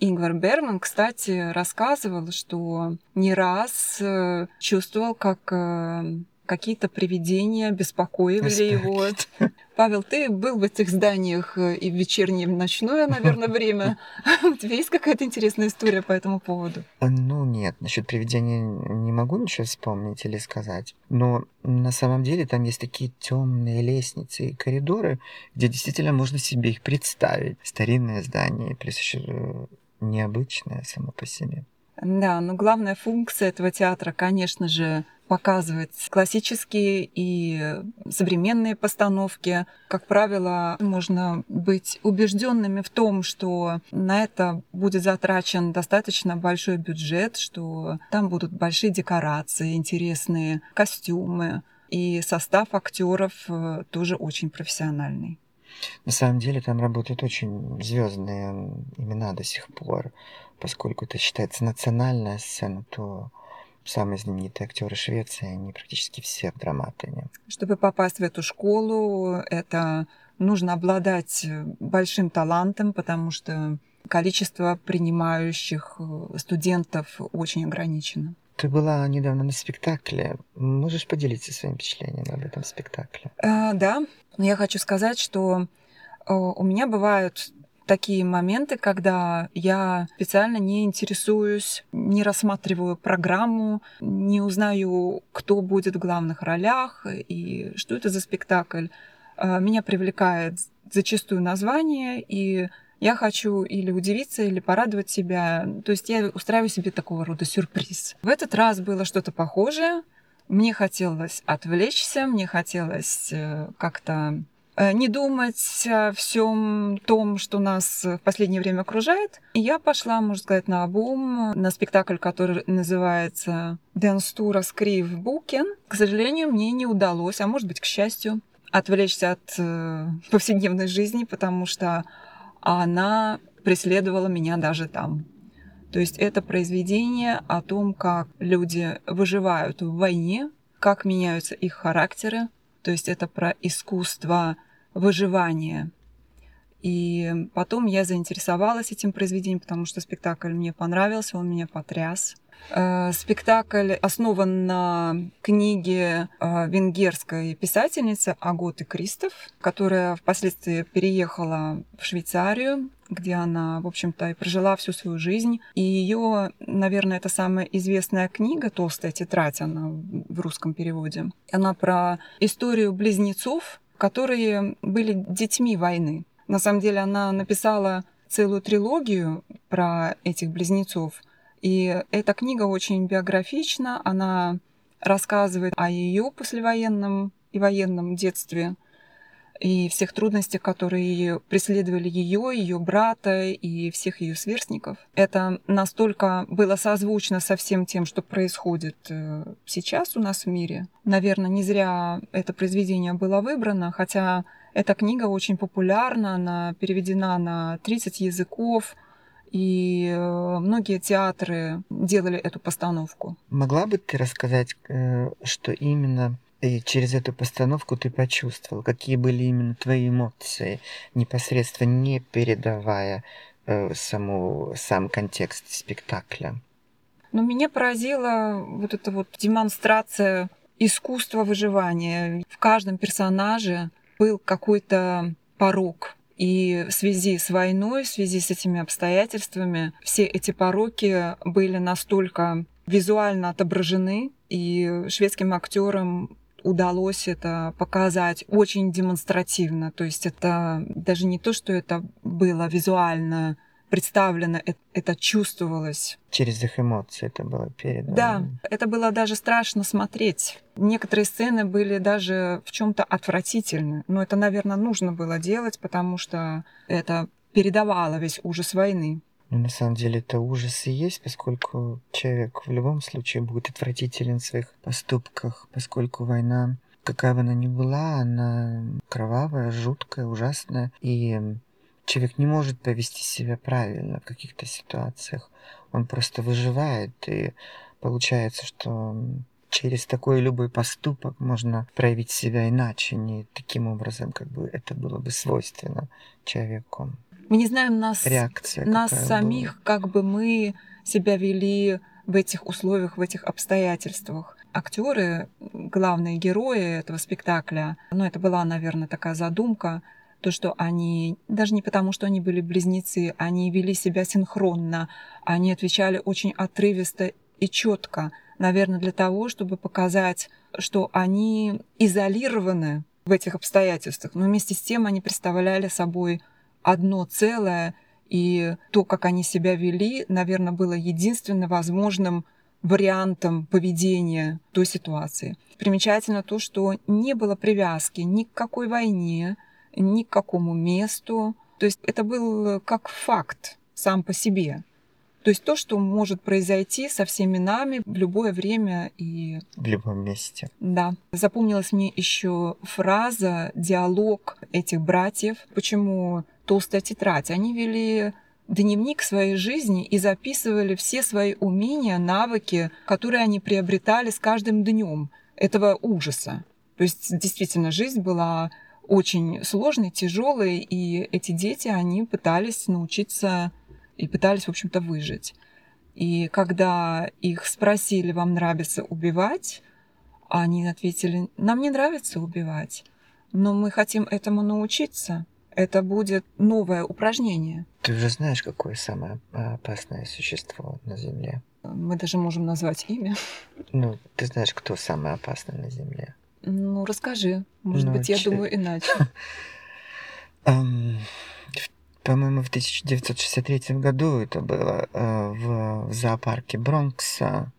B: Ингвар Бергман, кстати, рассказывал, что не раз э, чувствовал, как э, какие-то привидения беспокоили его. Павел, ты был в этих зданиях э, и в вечернее, и в ночное, наверное, время. У тебя есть какая-то интересная история по этому поводу?
C: А, Ну нет, насчет привидения не могу ничего вспомнить или сказать. Но на самом деле там есть такие темные лестницы и коридоры, где действительно можно себе их представить. Старинное здание, плюс еще э, необычное само по себе.
B: Да, но главная функция этого театра, конечно же, показывать классические и современные постановки. Как правило, можно быть убежденными в том, что на это будет затрачен достаточно большой бюджет, что там будут большие декорации, интересные костюмы, и состав актеров э, тоже очень профессиональный.
C: На самом деле там работают очень звездные имена до сих пор, поскольку это считается национальная сцена, то самые знаменитые актеры Швеции, они практически все в драматоне.
B: Чтобы попасть в эту школу, это нужно обладать большим талантом, потому что количество принимающих э, студентов очень ограничено.
C: Ты была недавно на спектакле. Можешь поделиться своим впечатлением об этом спектакле?
B: А, да, но я хочу сказать, что э, у меня бывают такие моменты, когда я специально не интересуюсь, не рассматриваю программу, не узнаю, кто будет в главных ролях и что это за спектакль. А, Меня привлекает зачастую название, и я хочу или удивиться, или порадовать себя. То есть я устраиваю себе такого рода сюрприз. В этот раз было что-то похожее. Мне хотелось отвлечься, мне хотелось э, как-то не думать о всем том, что нас в последнее время окружает. И я пошла, можно сказать, на обум на спектакль, который называется «Dance Тура Скрив Букен». К сожалению, мне не удалось, а может быть, к счастью, отвлечься от э, повседневной жизни, потому что она преследовала меня даже там. То есть это произведение о том, как люди выживают в войне, как меняются их характеры. То есть это про искусство выживания. И потом я заинтересовалась этим произведением, потому что спектакль мне понравился, он меня потряс. Э, Спектакль основан на книге э, венгерской писательницы Аготы Кристоф, которая впоследствии переехала в Швейцарию, где она, в общем-то, и прожила всю свою жизнь. И ее, наверное, это самая известная книга «Толстая тетрадь», она в русском переводе. Она про историю близнецов, которые были детьми войны. На самом деле она написала целую трилогию про этих близнецов. И эта книга очень биографична, она рассказывает о ее послевоенном и военном детстве и всех трудностях, которые преследовали ее, ее брата и всех ее сверстников. Это настолько было созвучно со всем тем, что происходит э, сейчас у нас в мире. Наверное, не зря это произведение было выбрано, хотя эта книга очень популярна, она переведена на 30 языков, и э, многие театры делали эту постановку.
C: Могла бы ты рассказать, э, что именно и через эту постановку ты почувствовал? Какие были именно твои эмоции, непосредственно не передавая э, саму, сам контекст спектакля?
B: Но меня поразила вот эта вот демонстрация искусства выживания. В каждом персонаже был какой-то порог. И в связи с войной, в связи с этими обстоятельствами, все эти пороки были настолько визуально отображены, и шведским актерам удалось это показать очень демонстративно. То есть это даже не то, что это было визуально представлено, это, это чувствовалось.
C: Через их эмоции это было передано.
B: Да, это было даже страшно смотреть. Некоторые сцены были даже в чем-то отвратительны. Но это, наверное, нужно было делать, потому что это передавало весь ужас войны.
C: Ну, на самом деле это ужас и есть, поскольку человек в любом случае будет отвратителен в своих поступках, поскольку война, какая бы она ни была, она кровавая, жуткая, ужасная, и человек не может повести себя правильно в каких-то ситуациях. Он просто выживает, и получается, что через такой любой поступок можно проявить себя иначе, не таким образом, как бы это было бы свойственно человеку.
B: Мы не знаем нас,
C: Реакция
B: нас самих,
C: была.
B: как бы мы себя вели в этих условиях, в этих обстоятельствах. Актеры, главные герои этого спектакля, ну, это была, наверное, такая задумка, то, что они, даже не потому, что они были близнецы, они вели себя синхронно, они отвечали очень отрывисто и четко, наверное, для того, чтобы показать, что они изолированы в этих обстоятельствах, но вместе с тем они представляли собой одно целое, и то, как они себя вели, наверное, было единственно возможным вариантом поведения той ситуации. Примечательно то, что не было привязки ни к какой войне, ни к какому месту. То есть это был как факт сам по себе. То есть то, что может произойти со всеми нами в любое время и
C: В любом месте.
B: да. Запомнилась мне еще фраза, диалог этих братьев. Почему толстая тетрадь? Они вели дневник своей жизни и записывали все свои умения, навыки, которые они приобретали с каждым днем этого ужаса. То есть действительно жизнь была очень сложной, тяжелой, и эти дети, они пытались научиться и пытались, в общем-то, выжить. И когда их спросили, вам нравится убивать, они ответили, нам не нравится убивать, но мы хотим этому научиться. Это будет новое упражнение.
C: Ты уже знаешь, какое самое опасное существо на Земле?
B: Мы даже можем назвать имя.
C: Ну, ты знаешь, кто самый опасный на Земле?
B: Ну, расскажи. Может
C: Ну,
B: быть, я думаю иначе.
C: В- По-моему, в 1963 году это было э, в, зоопарке Бронкса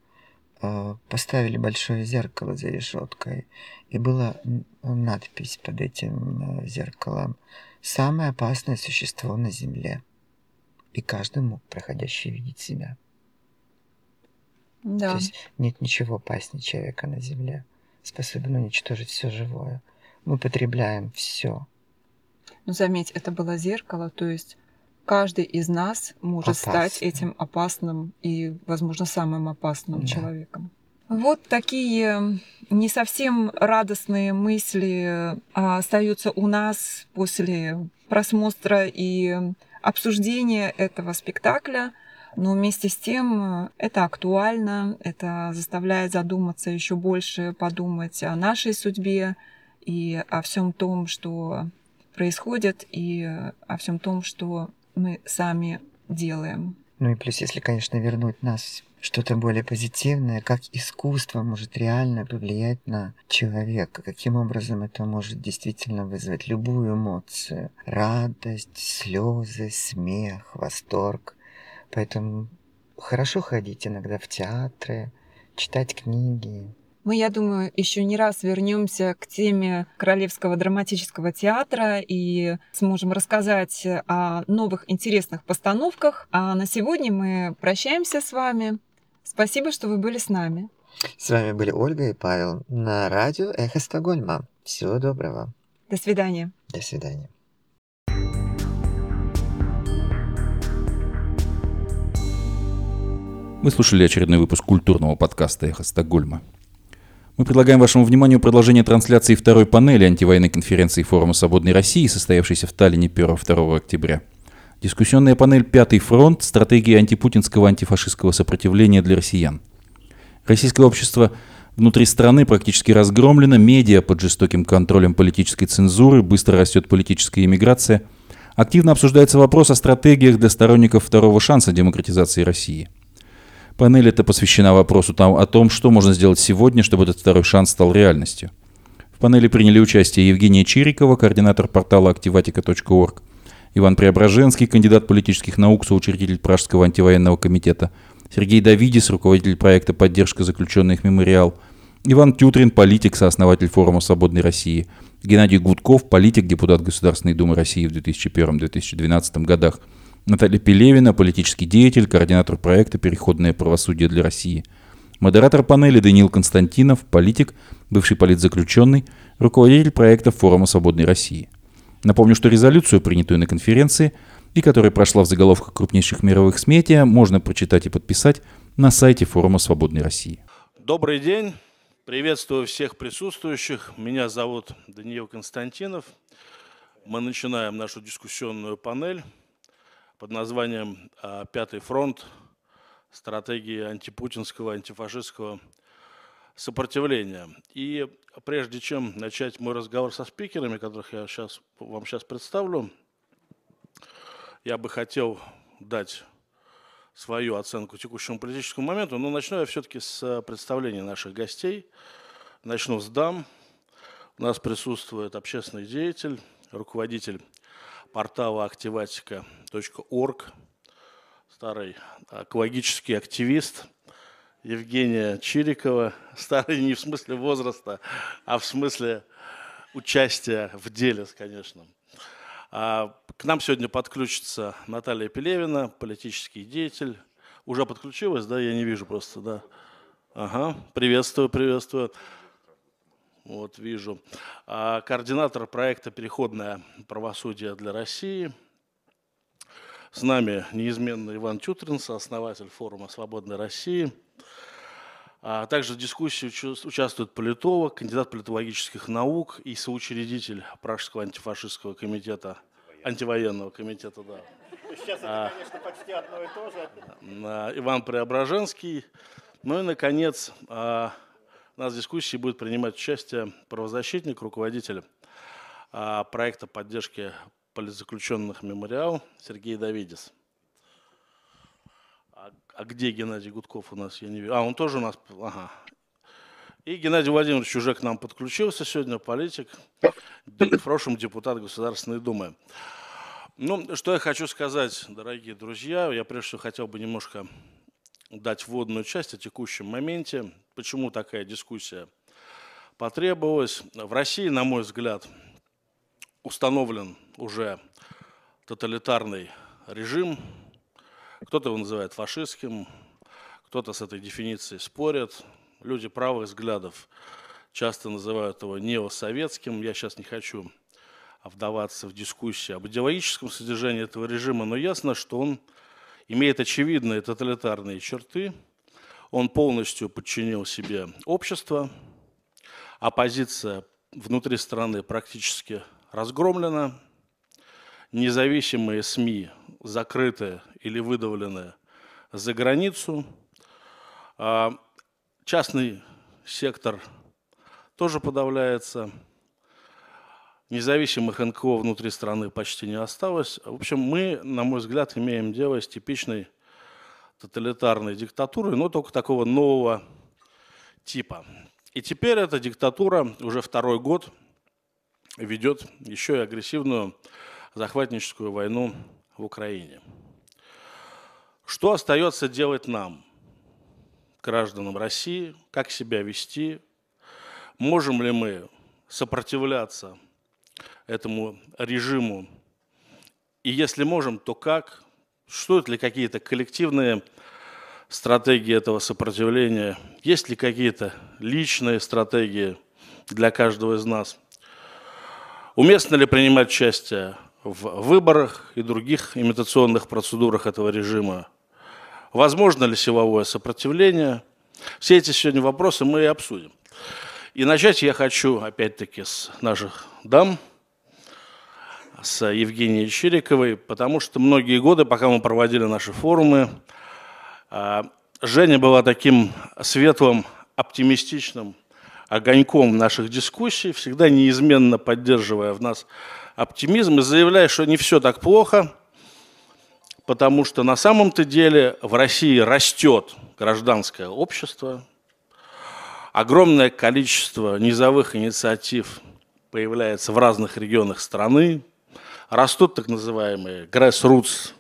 C: э, поставили большое зеркало за решеткой, и была надпись под этим э, зеркалом «Самое опасное существо на Земле». И каждый мог, проходящий, видеть себя. То
B: Да.
C: есть нет ничего опаснее человека на Земле, способен уничтожить все живое. Мы потребляем все.
B: Но заметь, это было зеркало, то есть каждый из нас может стать
C: Опасным.
B: этим опасным и, возможно, самым опасным
C: Да.
B: человеком. Вот такие не совсем радостные мысли а, остаются у нас после просмотра и обсуждения этого спектакля. Но вместе с тем э, это актуально, это заставляет задуматься еще больше, подумать о нашей судьбе и о всем том, что происходит, и о всем том, что мы сами делаем.
C: Ну и плюс, если, конечно, вернуть нас что-то более позитивное, как искусство может реально повлиять на человека, каким образом это может действительно вызвать любую эмоцию, радость, слезы, смех, восторг. Поэтому хорошо ходить иногда в театры, читать книги.
B: Мы, я думаю, еще не раз вернемся к теме Королевского драматического театра и сможем рассказать о новых интересных постановках. А на сегодня мы прощаемся с вами. Спасибо, что вы были с нами.
C: С вами были Ольга и Павел на радио Эхо Стокгольма. Всего доброго.
B: До свидания.
C: До свидания.
A: Мы слушали очередной выпуск культурного подкаста «Эхо Стокгольма». Мы предлагаем вашему вниманию продолжение трансляции второй панели антивоенной конференции Форума Свободной России, состоявшейся в Таллине 1-2 октября. Дискуссионная панель «Пятый фронт. Стратегии антипутинского антифашистского сопротивления для россиян». Российское общество внутри страны практически разгромлено, медиа под жестоким контролем политической цензуры, быстро растет политическая иммиграция. Активно обсуждается вопрос о стратегиях для сторонников второго шанса демократизации России. Панель эта посвящена вопросу там- о том, что можно сделать сегодня, чтобы этот второй шанс стал реальностью. В панели приняли участие Евгения Чирикова, координатор портала activatica.org, Иван Преображенский, кандидат политических наук, соучредитель Пражского антивоенного комитета, Сергей Давидис, руководитель проекта «Поддержка заключенных Мемориал», Иван Тютрин, политик, сооснователь форума «Свободной России», Геннадий Гудков, политик, депутат Государственной Думы России в 2001-2012 годах, Наталья Пелевина, политический деятель, координатор проекта «Переходное правосудие для России». Модератор панели Даниил Константинов, политик, бывший политзаключенный, руководитель проекта Форума Свободной России. Напомню, что резолюцию, принятую на конференции, и которая прошла в заголовках крупнейших мировых СМИ, можно прочитать и подписать на сайте Форума Свободной России.
D: Добрый день. Приветствую всех присутствующих. Меня зовут Даниил Константинов. Мы начинаем нашу дискуссионную панель под названием а, «Пятый фронт. Стратегии антипутинского, антифашистского сопротивления». И прежде чем начать мой разговор со спикерами, которых я сейчас, вам сейчас представлю, я бы хотел дать свою оценку текущему политическому моменту, но начну я все-таки с представления наших гостей. Начну с дам. У нас присутствует общественный деятель, руководитель портала активатика.орг, старый экологический активист Евгения Чирикова, старый не в смысле возраста, а в смысле участия в деле, конечно. А, к нам сегодня подключится Наталья Пелевина, политический деятель. Уже подключилась, да? Я не вижу просто, да. Ага, приветствую, приветствую. Вот, вижу. А, координатор проекта «Переходное правосудие для России». С нами неизменно Иван Тютрин, основатель форума «Свободной России». А также в дискуссии участвует политолог, кандидат политологических наук и соучредитель Пражского антифашистского комитета, антивоенного комитета, да.
E: Сейчас это, конечно, почти одно и то же.
D: Иван Преображенский. Ну и, наконец, а, у нас в дискуссии будет принимать участие правозащитник, руководитель а, проекта поддержки политзаключенных «Мемориал» Сергей Давидис. А, а где Геннадий Гудков у нас? Я не вижу. А, он тоже у нас. Ага. И Геннадий Владимирович уже к нам подключился сегодня, политик, в прошлом депутат Государственной Думы. Ну, что я хочу сказать, дорогие друзья, я прежде всего хотел бы немножко дать вводную часть о текущем моменте, почему такая дискуссия потребовалась. В России, на мой взгляд, установлен уже тоталитарный режим. Кто-то его называет фашистским, кто-то с этой дефиницией спорит. Люди правых взглядов часто называют его неосоветским. Я сейчас не хочу вдаваться в дискуссии об идеологическом содержании этого режима, но ясно, что он имеет очевидные тоталитарные черты. Он полностью подчинил себе общество. Оппозиция внутри страны практически разгромлена. Независимые СМИ закрыты или выдавлены за границу. А частный сектор тоже подавляется. Независимых НКО внутри страны почти не осталось. В общем, мы, на мой взгляд, имеем дело с типичной тоталитарной диктатурой, но только такого нового типа. И теперь эта диктатура уже второй год ведет еще и агрессивную захватническую войну в Украине. Что остается делать нам, гражданам России, как себя вести, можем ли мы сопротивляться этому режиму? И если можем, то как? Существуют ли какие-то коллективные стратегии этого сопротивления? Есть ли какие-то личные стратегии для каждого из нас? Уместно ли принимать участие в выборах и других имитационных процедурах этого режима? Возможно ли силовое сопротивление? Все эти сегодня вопросы мы и обсудим. И начать я хочу, опять-таки, с наших дам – с Евгенией Чириковой, потому что многие годы, пока мы проводили наши форумы, а, Женя была таким светлым, оптимистичным огоньком наших дискуссий, всегда неизменно поддерживая в нас оптимизм и заявляя, что не все так плохо, потому что на самом-то деле в России растет гражданское общество, огромное количество низовых инициатив появляется в разных регионах страны, растут так называемые grassroots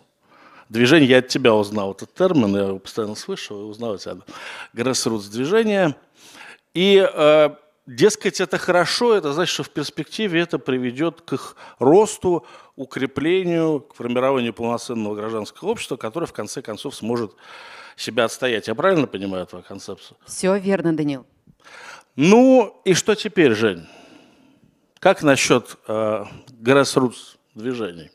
D: движения. Я от тебя узнал этот термин, я его постоянно слышал и узнал от тебя. Grassroots движения. И э, дескать, это хорошо, это значит, что в перспективе это приведет к их росту, укреплению, к формированию полноценного гражданского общества, которое в конце концов сможет себя отстоять. Я правильно понимаю твою концепцию?
F: Все верно, Данил.
D: Ну и что теперь, Жень? Как насчет э, grassroots движений?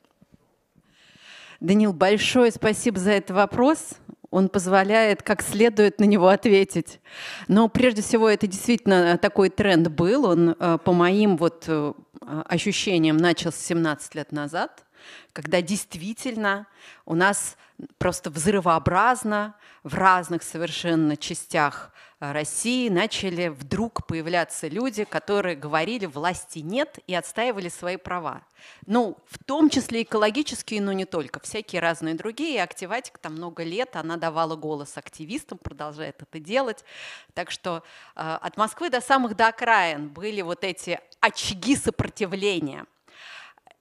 F: Данил, большое спасибо за этот вопрос. Он позволяет как следует на него ответить. Но прежде всего это действительно такой тренд был. Он, э, по моим вот э, ощущениям, начался 17 лет назад, когда действительно у нас просто взрывообразно в разных совершенно частях России начали вдруг появляться люди, которые говорили власти нет и отстаивали свои права. Ну, в том числе экологические, но не только, всякие разные другие. И активатик там много лет, она давала голос активистам, продолжает это делать. Так что э, от Москвы до самых до окраин были вот эти очаги сопротивления.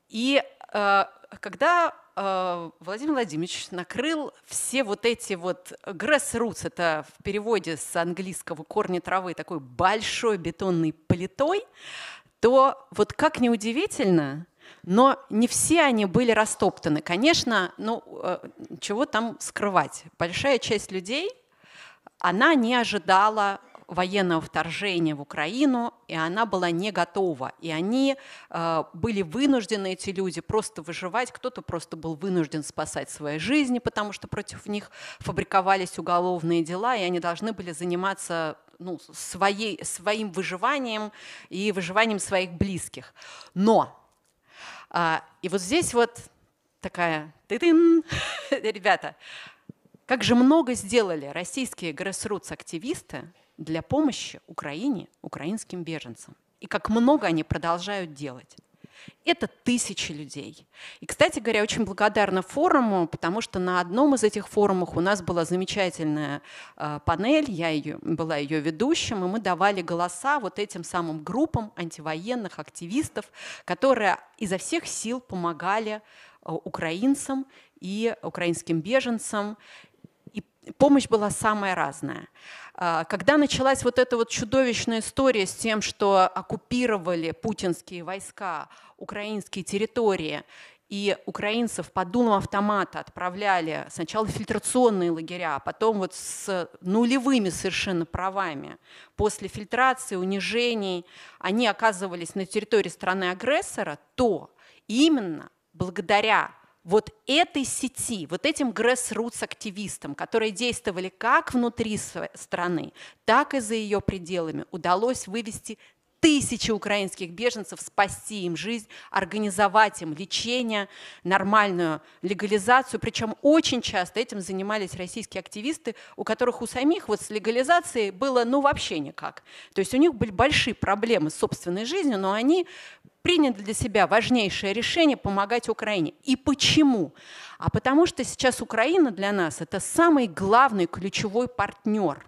F: И э, когда э, Владимир Владимирович накрыл все вот эти вот grassroots, это в переводе с английского корни травы такой большой бетонной плитой, то вот как неудивительно, но не все они были растоптаны. Конечно, ну, э, чего там скрывать? Большая часть людей, она не ожидала военного вторжения в Украину, и она была не готова. И они э, были вынуждены, эти люди, просто выживать. Кто-то просто был вынужден спасать свои жизни, потому что против них фабриковались уголовные дела, и они должны были заниматься ну, своей, своим выживанием и выживанием своих близких. Но, э, и вот здесь вот такая, ты ребята, как же много сделали российские грассрутс-активисты для помощи Украине, украинским беженцам. И как много они продолжают делать. Это тысячи людей. И, кстати говоря, очень благодарна форуму, потому что на одном из этих форумов у нас была замечательная э, панель, я ее, была ее ведущим, и мы давали голоса вот этим самым группам антивоенных активистов, которые изо всех сил помогали э, украинцам и украинским беженцам. Помощь была самая разная. А, когда началась вот эта вот чудовищная история с тем, что оккупировали путинские войска украинские территории, и украинцев под дулом автомата отправляли сначала в фильтрационные лагеря, а потом вот с нулевыми совершенно правами. После фильтрации, унижений они оказывались на территории страны-агрессора, то именно благодаря вот этой сети, вот этим grassroots-активистам, которые действовали как внутри страны, так и за ее пределами, удалось вывести тысячи украинских беженцев, спасти им жизнь, организовать им лечение, нормальную легализацию. Причем очень часто этим занимались российские активисты, у которых у самих вот с легализацией было ну вообще никак. То есть у них были большие проблемы с собственной жизнью, но они приняли для себя важнейшее решение помогать Украине. И почему? А потому что сейчас Украина для нас это самый главный ключевой партнер.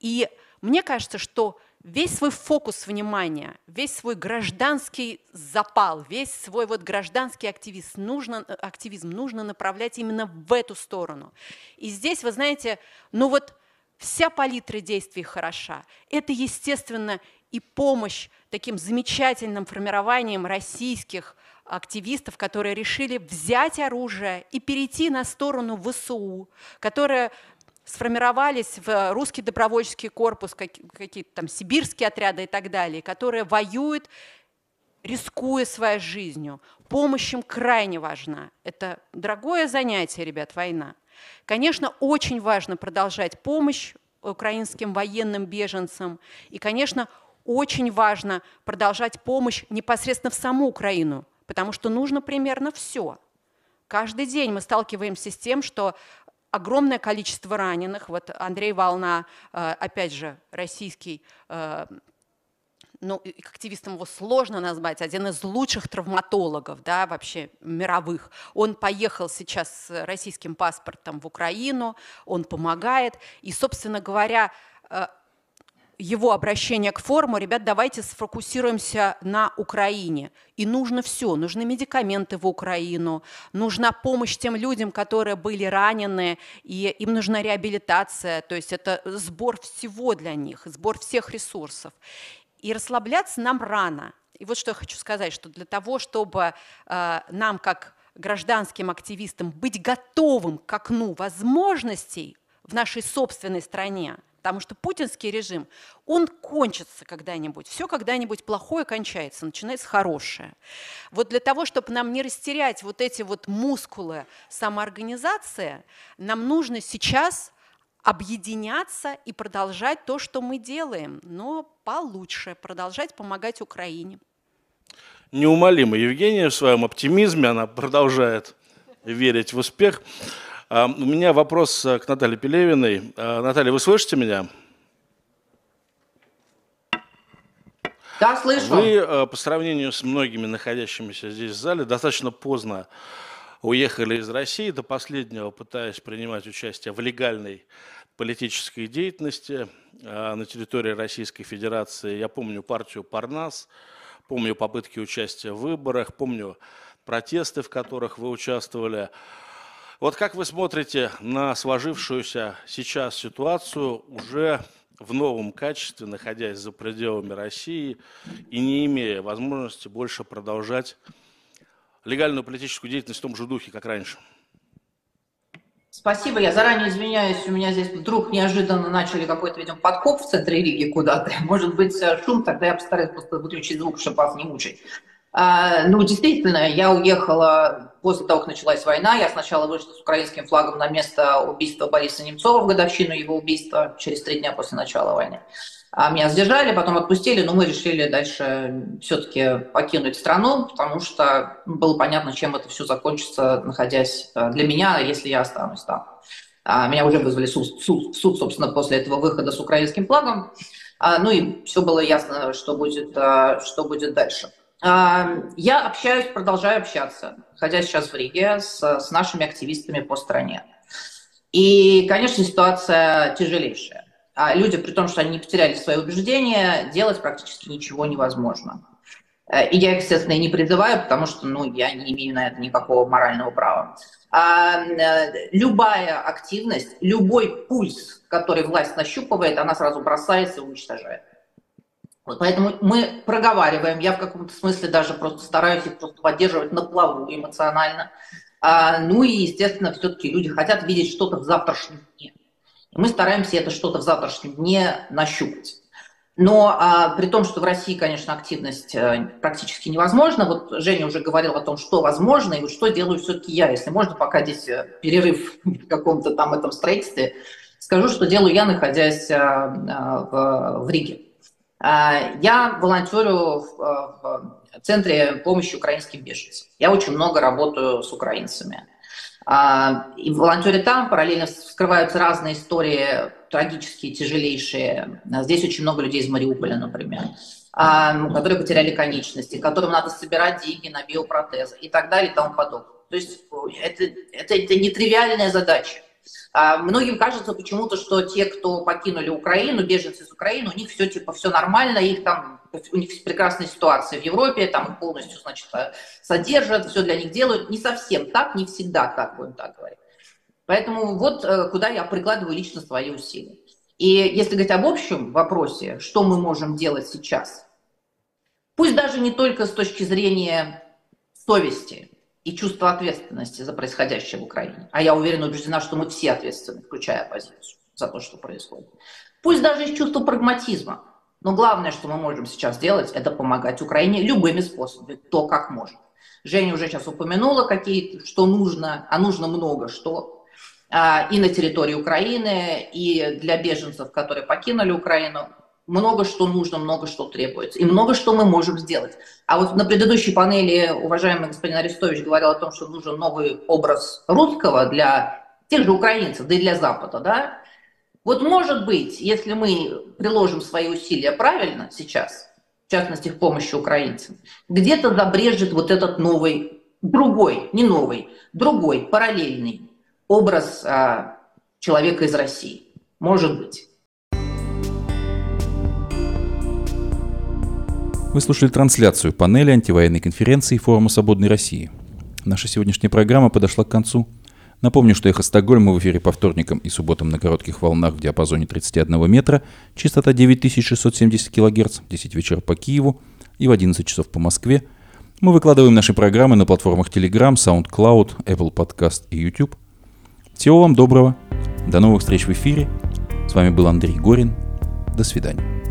F: И мне кажется, что весь свой фокус внимания, весь свой гражданский запал, весь свой вот гражданский активизм нужно, активизм нужно направлять именно в эту сторону. И здесь, вы знаете, ну вот вся палитра действий хороша. Это, естественно, и помощь таким замечательным формированием российских активистов, которые решили взять оружие и перейти на сторону ВСУ, которые сформировались в русский добровольческий корпус, какие-то там сибирские отряды и так далее, которые воюют, рискуя своей жизнью. Помощь им крайне важна. Это дорогое занятие, ребят, война. Конечно, очень важно продолжать помощь украинским военным беженцам. И, конечно, очень важно продолжать помощь непосредственно в саму Украину, потому что нужно примерно все. Каждый день мы сталкиваемся с тем, что огромное количество раненых. Вот Андрей Волна, э, опять же, российский э, ну, активистом его сложно назвать, один из лучших травматологов, да, вообще мировых. Он поехал сейчас с российским паспортом в Украину, он помогает. И, собственно говоря, э, его обращение к форуму, ребят, давайте сфокусируемся на Украине. И нужно все, нужны медикаменты в Украину, нужна помощь тем людям, которые были ранены, и им нужна реабилитация, то есть это сбор всего для них, сбор всех ресурсов. И расслабляться нам рано. И вот что я хочу сказать, что для того, чтобы э, нам, как гражданским активистам, быть готовым к окну возможностей в нашей собственной стране, потому что путинский режим, он кончится когда-нибудь, все когда-нибудь плохое кончается, начинается хорошее. Вот для того, чтобы нам не растерять вот эти вот мускулы самоорганизации, нам нужно сейчас объединяться и продолжать то, что мы делаем, но получше, продолжать помогать Украине.
D: Неумолимо Евгения в своем оптимизме, она продолжает верить в успех. У меня вопрос э, к Наталье Пелевиной. А, Наталья, вы слышите меня?
G: Да, слышу.
D: Вы э, по сравнению с многими находящимися здесь в зале достаточно поздно уехали из России, до последнего пытаясь принимать участие в легальной политической деятельности на территории Российской Федерации. Я помню партию «Парнас», помню попытки участия в выборах, помню протесты, в которых вы участвовали. Вот как вы смотрите на сложившуюся сейчас ситуацию уже в новом качестве, находясь за пределами России и не имея возможности больше продолжать легальную политическую деятельность в том же духе, как раньше?
G: Спасибо, я заранее извиняюсь, у меня здесь вдруг неожиданно начали какой-то, видимо, подкоп в центре Риги куда-то. Может быть, э, шум, тогда я постараюсь просто выключить звук, чтобы вас не мучить. А, ну, действительно, я уехала после того, как началась война. Я сначала вышла с украинским флагом на место убийства Бориса Немцова в годовщину его убийства через три дня после начала войны. А меня сдержали, потом отпустили, но мы решили дальше все-таки покинуть страну, потому что было понятно, чем это все закончится, находясь э, для меня, если я останусь там. А меня уже вызвали суд, суд, суд, собственно, после этого выхода с украинским флагом. А, ну и все было ясно, что будет, что будет дальше. Я общаюсь, продолжаю общаться, ходя сейчас в Риге, с, с нашими активистами по стране. И, конечно, ситуация тяжелейшая. А люди, при том, что они не потеряли свои убеждения, делать практически ничего невозможно. Э, и я, естественно, и не призываю, потому что ну, я не имею на это никакого морального права. А, любая активность, любой пульс, который власть нащупывает, она сразу бросается и уничтожает. Вот поэтому мы проговариваем, я в каком-то смысле даже просто стараюсь их просто поддерживать на плаву эмоционально. А, ну и, естественно, все-таки люди хотят видеть что-то в завтрашнем дне. Мы стараемся это что-то в завтрашнем дне нащупать. Но а, при том, что в России, конечно, активность а, практически невозможна. Вот Женя уже говорил о том, что возможно, и вот что делаю все-таки я. Если можно, пока здесь э, перерыв в каком-то там этом строительстве, скажу, что делаю я, находясь а, в, в Риге. А, я волонтерю в, в Центре помощи украинским беженцам. Я очень много работаю с украинцами. А, и в волонтере там параллельно вскрываются разные истории, трагические, тяжелейшие. Здесь очень много людей из Мариуполя, например, а, которые потеряли конечности, которым надо собирать деньги на биопротезы и так далее и тому подобное. То есть это, это, это нетривиальная задача. А многим кажется почему-то, что те, кто покинули Украину, беженцы из Украины, у них все типа все нормально, их там у них прекрасная ситуация в Европе, там полностью, значит, э, содержат, все для них делают. Не совсем так, не всегда так, будем так говорить. Поэтому вот э, куда я прикладываю лично свои усилия. И если говорить об общем вопросе, что мы можем делать сейчас, пусть даже не только с точки зрения совести, и чувство ответственности за происходящее в Украине. А я уверена, убеждена, что мы все ответственны, включая оппозицию, за то, что происходит. Пусть даже из чувства прагматизма. Но главное, что мы можем сейчас сделать, это помогать Украине любыми способами, то, как можем. Женя уже сейчас упомянула, какие, что нужно, а нужно много что. А, и на территории Украины, и для беженцев, которые покинули Украину, много что нужно, много что требуется, и много что мы можем сделать. А вот на предыдущей панели уважаемый господин Арестович говорил о том, что нужен новый образ русского для тех же украинцев, да и для Запада, да? Вот может быть, если мы приложим свои усилия правильно сейчас, в частности, в помощи украинцам, где-то забрежет вот этот новый, другой, не новый, другой, параллельный образ а, человека из России. Может быть.
A: Вы слушали трансляцию панели антивоенной конференции Форума Свободной России. Наша сегодняшняя программа подошла к концу. Напомню, что «Эхо Стокгольма» в эфире по вторникам и субботам на коротких волнах в диапазоне 31 метра, частота 9670 кГц, 10 вечера по Киеву и в 11 часов по Москве. Мы выкладываем наши программы на платформах Telegram, SoundCloud, Apple Podcast и YouTube. Всего вам доброго. До новых встреч в эфире. С вами был Андрей Горин. До свидания.